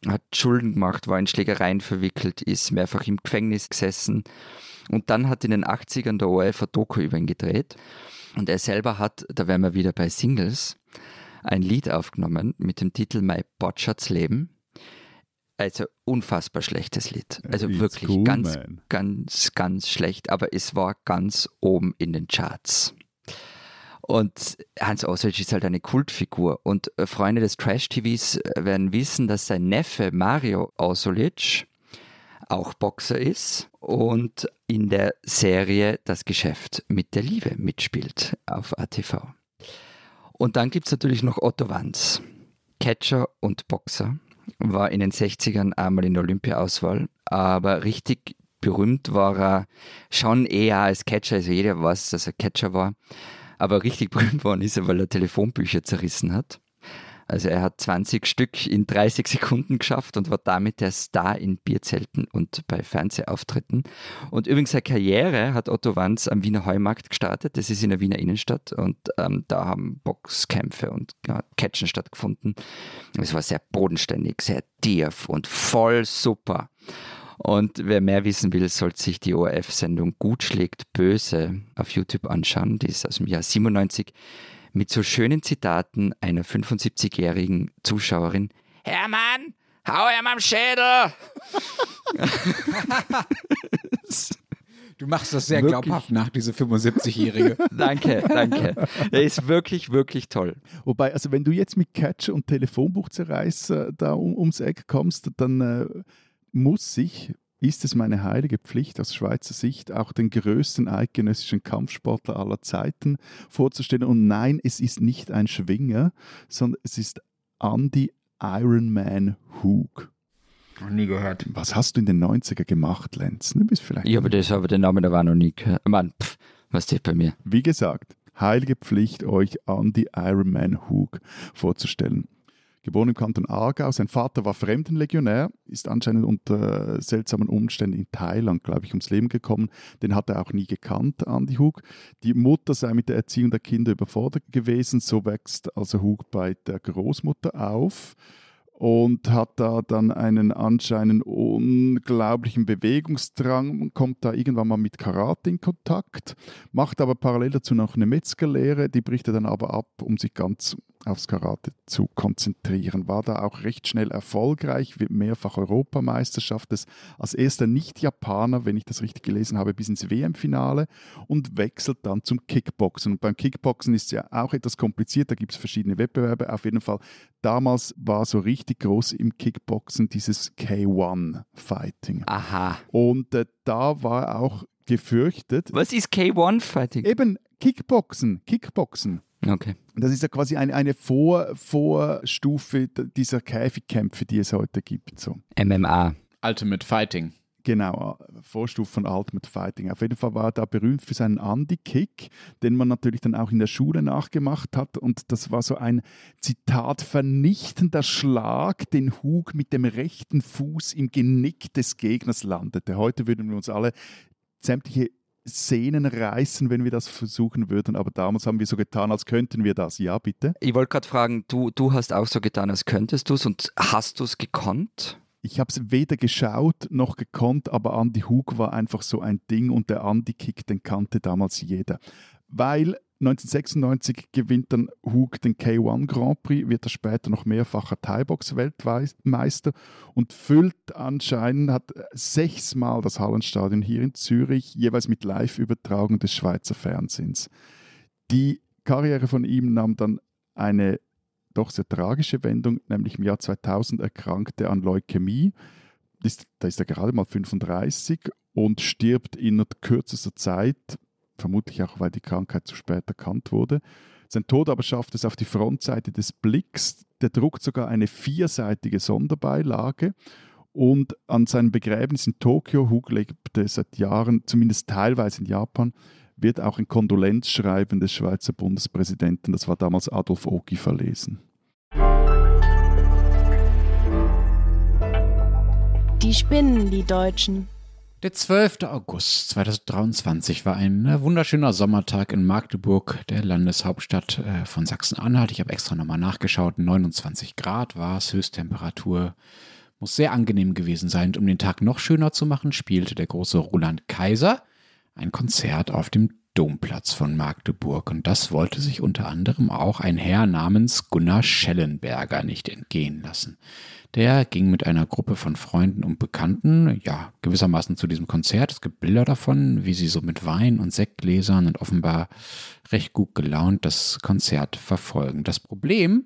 hat Schulden gemacht, war in Schlägereien verwickelt, ist mehrfach im Gefängnis gesessen und dann hat in den 80ern der ORF ein Doku über ihn gedreht und er selber hat, da wären wir wieder bei Singles, ein Lied aufgenommen mit dem Titel My Botschatz Leben. Also unfassbar schlechtes Lied. Also It's wirklich cool, ganz, man. ganz, ganz schlecht, aber es war ganz oben in den Charts. Und Hans Oswald ist halt eine Kultfigur. Und äh, Freunde des Trash-TVs äh, werden wissen, dass sein Neffe Mario Osolic auch Boxer ist und in der Serie Das Geschäft mit der Liebe mitspielt auf ATV. Und dann gibt es natürlich noch Otto Wanz, Catcher und Boxer, war in den 60ern einmal in der Olympia-Auswahl, aber richtig berühmt war er schon eher als Catcher, also jeder weiß, dass er Catcher war aber richtig berühmt worden ist er, weil er Telefonbücher zerrissen hat. Also er hat 20 Stück in 30 Sekunden geschafft und war damit der Star in Bierzelten und bei Fernsehauftritten. Und übrigens seine Karriere hat Otto Wanz am Wiener Heumarkt gestartet. Das ist in der Wiener Innenstadt und ähm, da haben Boxkämpfe und ja, Catchen stattgefunden. Es war sehr bodenständig, sehr tief und voll super. Und wer mehr wissen will, sollte sich die ORF-Sendung Gut schlägt böse auf YouTube anschauen. Die ist aus dem Jahr 97 mit so schönen Zitaten einer 75-jährigen Zuschauerin. Hermann, hau ihm am Schädel! Du machst das sehr wirklich? glaubhaft nach, diese 75-Jährige. danke, danke. Der ist wirklich, wirklich toll. Wobei, also wenn du jetzt mit Catch und Telefonbuchzerreißer da um, ums Eck kommst, dann äh, muss sich, ist es meine heilige Pflicht aus Schweizer Sicht, auch den größten eidgenössischen Kampfsportler aller Zeiten vorzustellen. Und nein, es ist nicht ein Schwinger, sondern es ist Andy Ironman Hook. Noch nie gehört. Was hast du in den 90er gemacht, Lenz? Du bist vielleicht. Ja, aber das habe den Namen aber noch nie gehört. Mann, pff, was steht bei mir? Wie gesagt, heilige Pflicht, euch Andy Ironman Hook vorzustellen geboren im Kanton Aargau. Sein Vater war Fremdenlegionär, ist anscheinend unter seltsamen Umständen in Thailand, glaube ich, ums Leben gekommen. Den hat er auch nie gekannt, Andy Hug. Die Mutter sei mit der Erziehung der Kinder überfordert gewesen. So wächst also Hug bei der Großmutter auf und hat da dann einen anscheinend unglaublichen Bewegungsdrang, kommt da irgendwann mal mit Karate in Kontakt, macht aber parallel dazu noch eine Metzgerlehre, die bricht er dann aber ab, um sich ganz aufs Karate zu konzentrieren. War da auch recht schnell erfolgreich, wird mehrfach Europameisterschaft, das als erster Nicht-Japaner, wenn ich das richtig gelesen habe, bis ins WM-Finale und wechselt dann zum Kickboxen. Und beim Kickboxen ist es ja auch etwas kompliziert, da gibt es verschiedene Wettbewerbe. Auf jeden Fall, damals war so richtig groß im Kickboxen dieses K1-Fighting. Aha. Und äh, da war auch gefürchtet. Was ist K1-Fighting? Eben Kickboxen, Kickboxen. Okay. Das ist ja quasi eine, eine Vor, Vorstufe dieser Käfigkämpfe, die es heute gibt. So. MMA. Ultimate Fighting. Genau, Vorstufe von Ultimate Fighting. Auf jeden Fall war er da berühmt für seinen Andy-Kick, den man natürlich dann auch in der Schule nachgemacht hat. Und das war so ein Zitat vernichtender Schlag, den Hug mit dem rechten Fuß im Genick des Gegners landete. Heute würden wir uns alle sämtliche Szenen reißen, wenn wir das versuchen würden. Aber damals haben wir so getan, als könnten wir das. Ja, bitte. Ich wollte gerade fragen, du, du hast auch so getan, als könntest du es und hast du es gekonnt? Ich habe es weder geschaut noch gekonnt, aber Andy Hug war einfach so ein Ding und der Andy Kick, den kannte damals jeder. Weil 1996 gewinnt dann Hug den K1 Grand Prix, wird er später noch mehrfacher Thai-Box-Weltmeister und füllt anscheinend, hat sechsmal das Hallenstadion hier in Zürich, jeweils mit Live-Übertragung des Schweizer Fernsehens. Die Karriere von ihm nahm dann eine doch sehr tragische Wendung, nämlich im Jahr 2000 erkrankte er an Leukämie. Da ist er gerade mal 35 und stirbt in kürzester Zeit vermutlich auch, weil die Krankheit zu spät erkannt wurde. Sein Tod aber schafft es auf die Frontseite des Blicks. Der druckt sogar eine vierseitige Sonderbeilage. Und an seinem Begräbnis in Tokio, Hug lebte seit Jahren, zumindest teilweise in Japan, wird auch ein Kondolenzschreiben des Schweizer Bundespräsidenten, das war damals Adolf Ogi, verlesen. Die spinnen, die Deutschen. Der 12. August 2023 war ein äh, wunderschöner Sommertag in Magdeburg, der Landeshauptstadt äh, von Sachsen-Anhalt. Ich habe extra nochmal nachgeschaut. 29 Grad war es, Höchsttemperatur. Muss sehr angenehm gewesen sein. Und um den Tag noch schöner zu machen, spielte der große Roland Kaiser ein Konzert auf dem Domplatz von Magdeburg. Und das wollte sich unter anderem auch ein Herr namens Gunnar Schellenberger nicht entgehen lassen. Der ging mit einer Gruppe von Freunden und Bekannten, ja, gewissermaßen zu diesem Konzert. Es gibt Bilder davon, wie sie so mit Wein und Sektgläsern und offenbar recht gut gelaunt das Konzert verfolgen. Das Problem,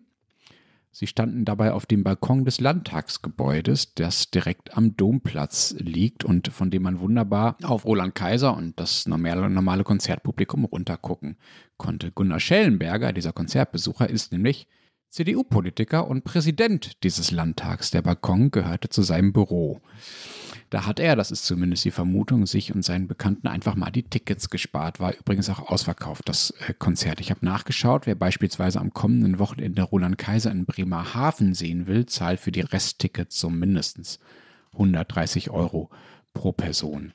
sie standen dabei auf dem Balkon des Landtagsgebäudes, das direkt am Domplatz liegt und von dem man wunderbar auf Roland Kaiser und das normale, Konzertpublikum runtergucken konnte. Gunnar Schellenberger, dieser Konzertbesucher, ist nämlich CDU-Politiker und Präsident dieses Landtags. Der Balkon gehörte zu seinem Büro. Da hat er, das ist zumindest die Vermutung, sich und seinen Bekannten einfach mal die Tickets gespart. War übrigens auch ausverkauft, das äh, Konzert. Ich habe nachgeschaut, wer beispielsweise am kommenden Wochenende Roland Kaiser in Bremerhaven sehen will, zahlt für die Resttickets so mindestens 130 Euro pro Person.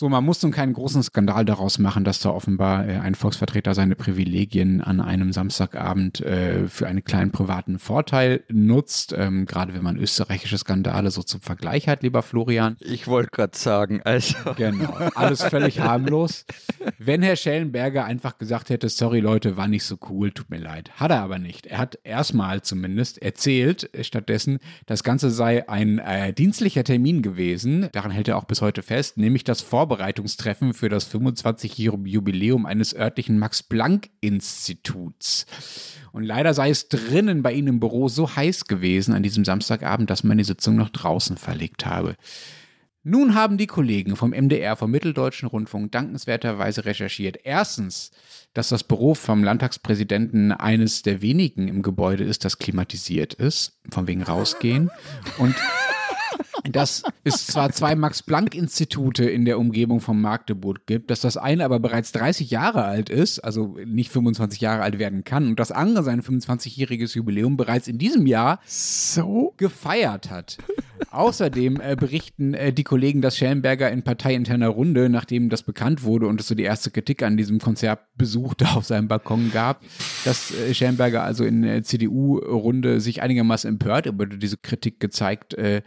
So, man muss nun keinen großen Skandal daraus machen, dass da offenbar äh, ein Volksvertreter seine Privilegien an einem Samstagabend äh, für einen kleinen privaten Vorteil nutzt. Ähm, gerade wenn man österreichische Skandale so zum Vergleich hat, lieber Florian. Ich wollte gerade sagen, also. Genau, alles völlig harmlos. Wenn Herr Schellenberger einfach gesagt hätte, sorry Leute, war nicht so cool, tut mir leid. Hat er aber nicht. Er hat erstmal zumindest erzählt, äh, stattdessen, das Ganze sei ein äh, dienstlicher Termin gewesen. Daran hält er auch bis heute fest, nämlich das Vor Vorbereitungstreffen für das 25-jährige Jubiläum eines örtlichen Max-Planck-Instituts. Und leider sei es drinnen bei Ihnen im Büro so heiß gewesen an diesem Samstagabend, dass man die Sitzung noch draußen verlegt habe. Nun haben die Kollegen vom MDR, vom Mitteldeutschen Rundfunk, dankenswerterweise recherchiert. Erstens, dass das Büro vom Landtagspräsidenten eines der wenigen im Gebäude ist, das klimatisiert ist, von wegen rausgehen. Und dass es zwar zwei Max-Planck-Institute in der Umgebung von Magdeburg gibt, dass das eine aber bereits 30 Jahre alt ist, also nicht 25 Jahre alt werden kann, und das andere sein 25-jähriges Jubiläum bereits in diesem Jahr so gefeiert hat. Außerdem äh, berichten äh, die Kollegen, dass Schellenberger in parteiinterner Runde, nachdem das bekannt wurde und es so die erste Kritik an diesem Konzertbesuch da auf seinem Balkon gab, dass äh, Schellenberger also in der CDU-Runde sich einigermaßen empört über diese Kritik gezeigt äh,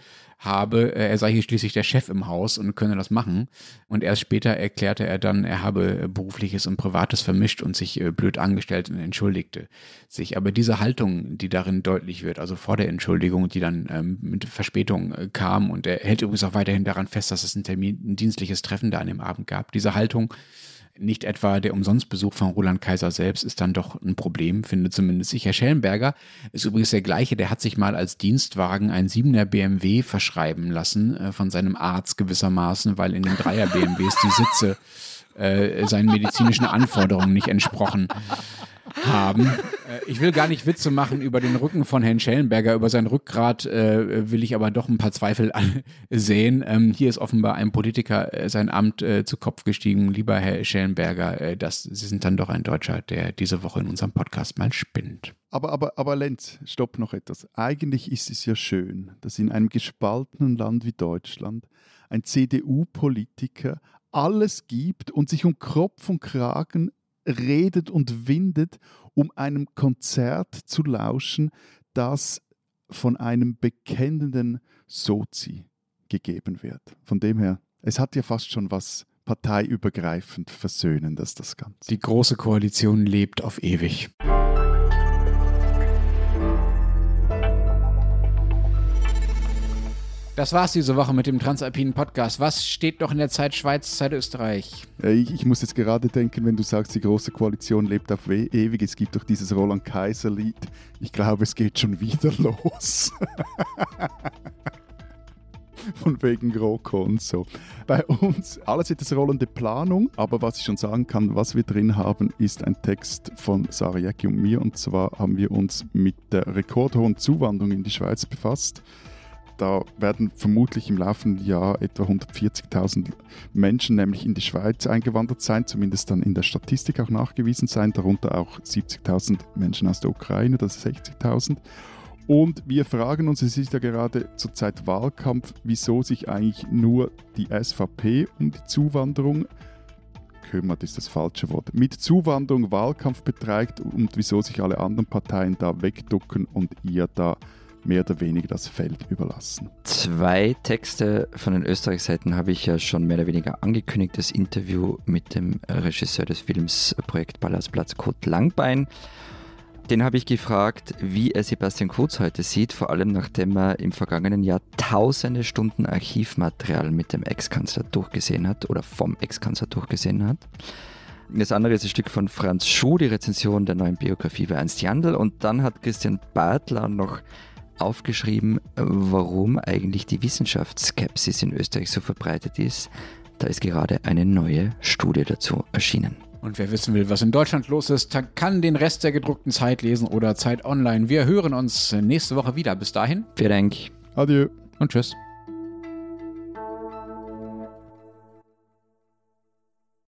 habe. Äh, er sei hier schließlich der Chef im Haus und könne das machen. Und erst später erklärte er dann, er habe berufliches und privates vermischt und sich äh, blöd angestellt und entschuldigte sich. Aber diese Haltung, die darin deutlich wird, also vor der Entschuldigung, die dann ähm, mit Verspätung äh, kam und er hält übrigens auch weiterhin daran fest, dass es ein, Termin, ein dienstliches Treffen da an dem Abend gab. Diese Haltung nicht etwa der Umsonstbesuch von Roland Kaiser selbst ist dann doch ein Problem, findet zumindest ich. Herr Schellenberger ist übrigens der gleiche, der hat sich mal als Dienstwagen ein 7er BMW verschreiben lassen äh, von seinem Arzt gewissermaßen, weil in den 3er BMWs die Sitze äh, seinen medizinischen Anforderungen nicht entsprochen haben. Äh, ich will gar nicht Witze machen über den Rücken von Herrn Schellenberger. Über sein Rückgrat äh, will ich aber doch ein paar Zweifel sehen. Ähm, hier ist offenbar ein Politiker äh, sein Amt äh, zu Kopf gestiegen. Lieber Herr Schellenberger, äh, das, Sie sind dann doch ein Deutscher, der diese Woche in unserem Podcast mal spinnt. Aber, aber, aber Lenz, stopp noch etwas. Eigentlich ist es ja schön, dass in einem gespaltenen Land wie Deutschland ein CDU-Politiker alles gibt und sich um Kopf und Kragen redet und windet, um einem Konzert zu lauschen, das von einem bekennenden Sozi gegeben wird. Von dem her, es hat ja fast schon was parteiübergreifend Versöhnendes, das Ganze. Die große Koalition lebt auf ewig. Das war's diese Woche mit dem Transalpinen Podcast. Was steht noch in der Zeit Schweiz, Zeit Österreich? Ich, ich, muss jetzt gerade denken, wenn du sagst, die Große Koalition lebt auf ewig, es gibt doch dieses Roland Kaiser-Lied. Ich glaube, es geht schon wieder los. Von wegen GroKo und so. Bei uns, alles etwas rollende Planung, aber was ich schon sagen kann, was wir drin haben, ist ein Text von Sarah und mir. Und zwar haben wir uns mit der rekordhohen Zuwanderung in die Schweiz befasst da werden vermutlich im laufenden Jahr etwa 140.000 Menschen nämlich in die Schweiz eingewandert sein, zumindest dann in der Statistik auch nachgewiesen sein, darunter auch 70.000 Menschen aus der Ukraine, das ist 60.000. Und wir fragen uns, es ist ja gerade zurzeit Wahlkampf, wieso sich eigentlich nur die SVP um die Zuwanderung kümmert, ist das falsche Wort, mit Zuwanderung Wahlkampf betreibt und wieso sich alle anderen Parteien da wegducken und ihr da mehr oder weniger das Feld überlassen. Zwei Texte von den Österreich-Seiten habe ich ja schon mehr oder weniger angekündigt. Das Interview mit dem Regisseur des Films Projekt Ballersplatz Kurt Langbein. Den habe ich gefragt, wie er Sebastian Kurz heute sieht, vor allem nachdem er im vergangenen Jahr tausende Stunden Archivmaterial mit dem Ex-Kanzler durchgesehen hat oder vom Ex-Kanzler durchgesehen hat. Das andere ist ein Stück von Franz Schuh, die Rezension der neuen Biografie bei Ernst Jandl. Und dann hat Christian Bartler noch aufgeschrieben, warum eigentlich die Wissenschaftsskepsis in Österreich so verbreitet ist. Da ist gerade eine neue Studie dazu erschienen. Und wer wissen will, was in Deutschland los ist, kann den Rest der gedruckten Zeit lesen oder Zeit online. Wir hören uns nächste Woche wieder. Bis dahin. Vielen Dank. Adieu. Und tschüss.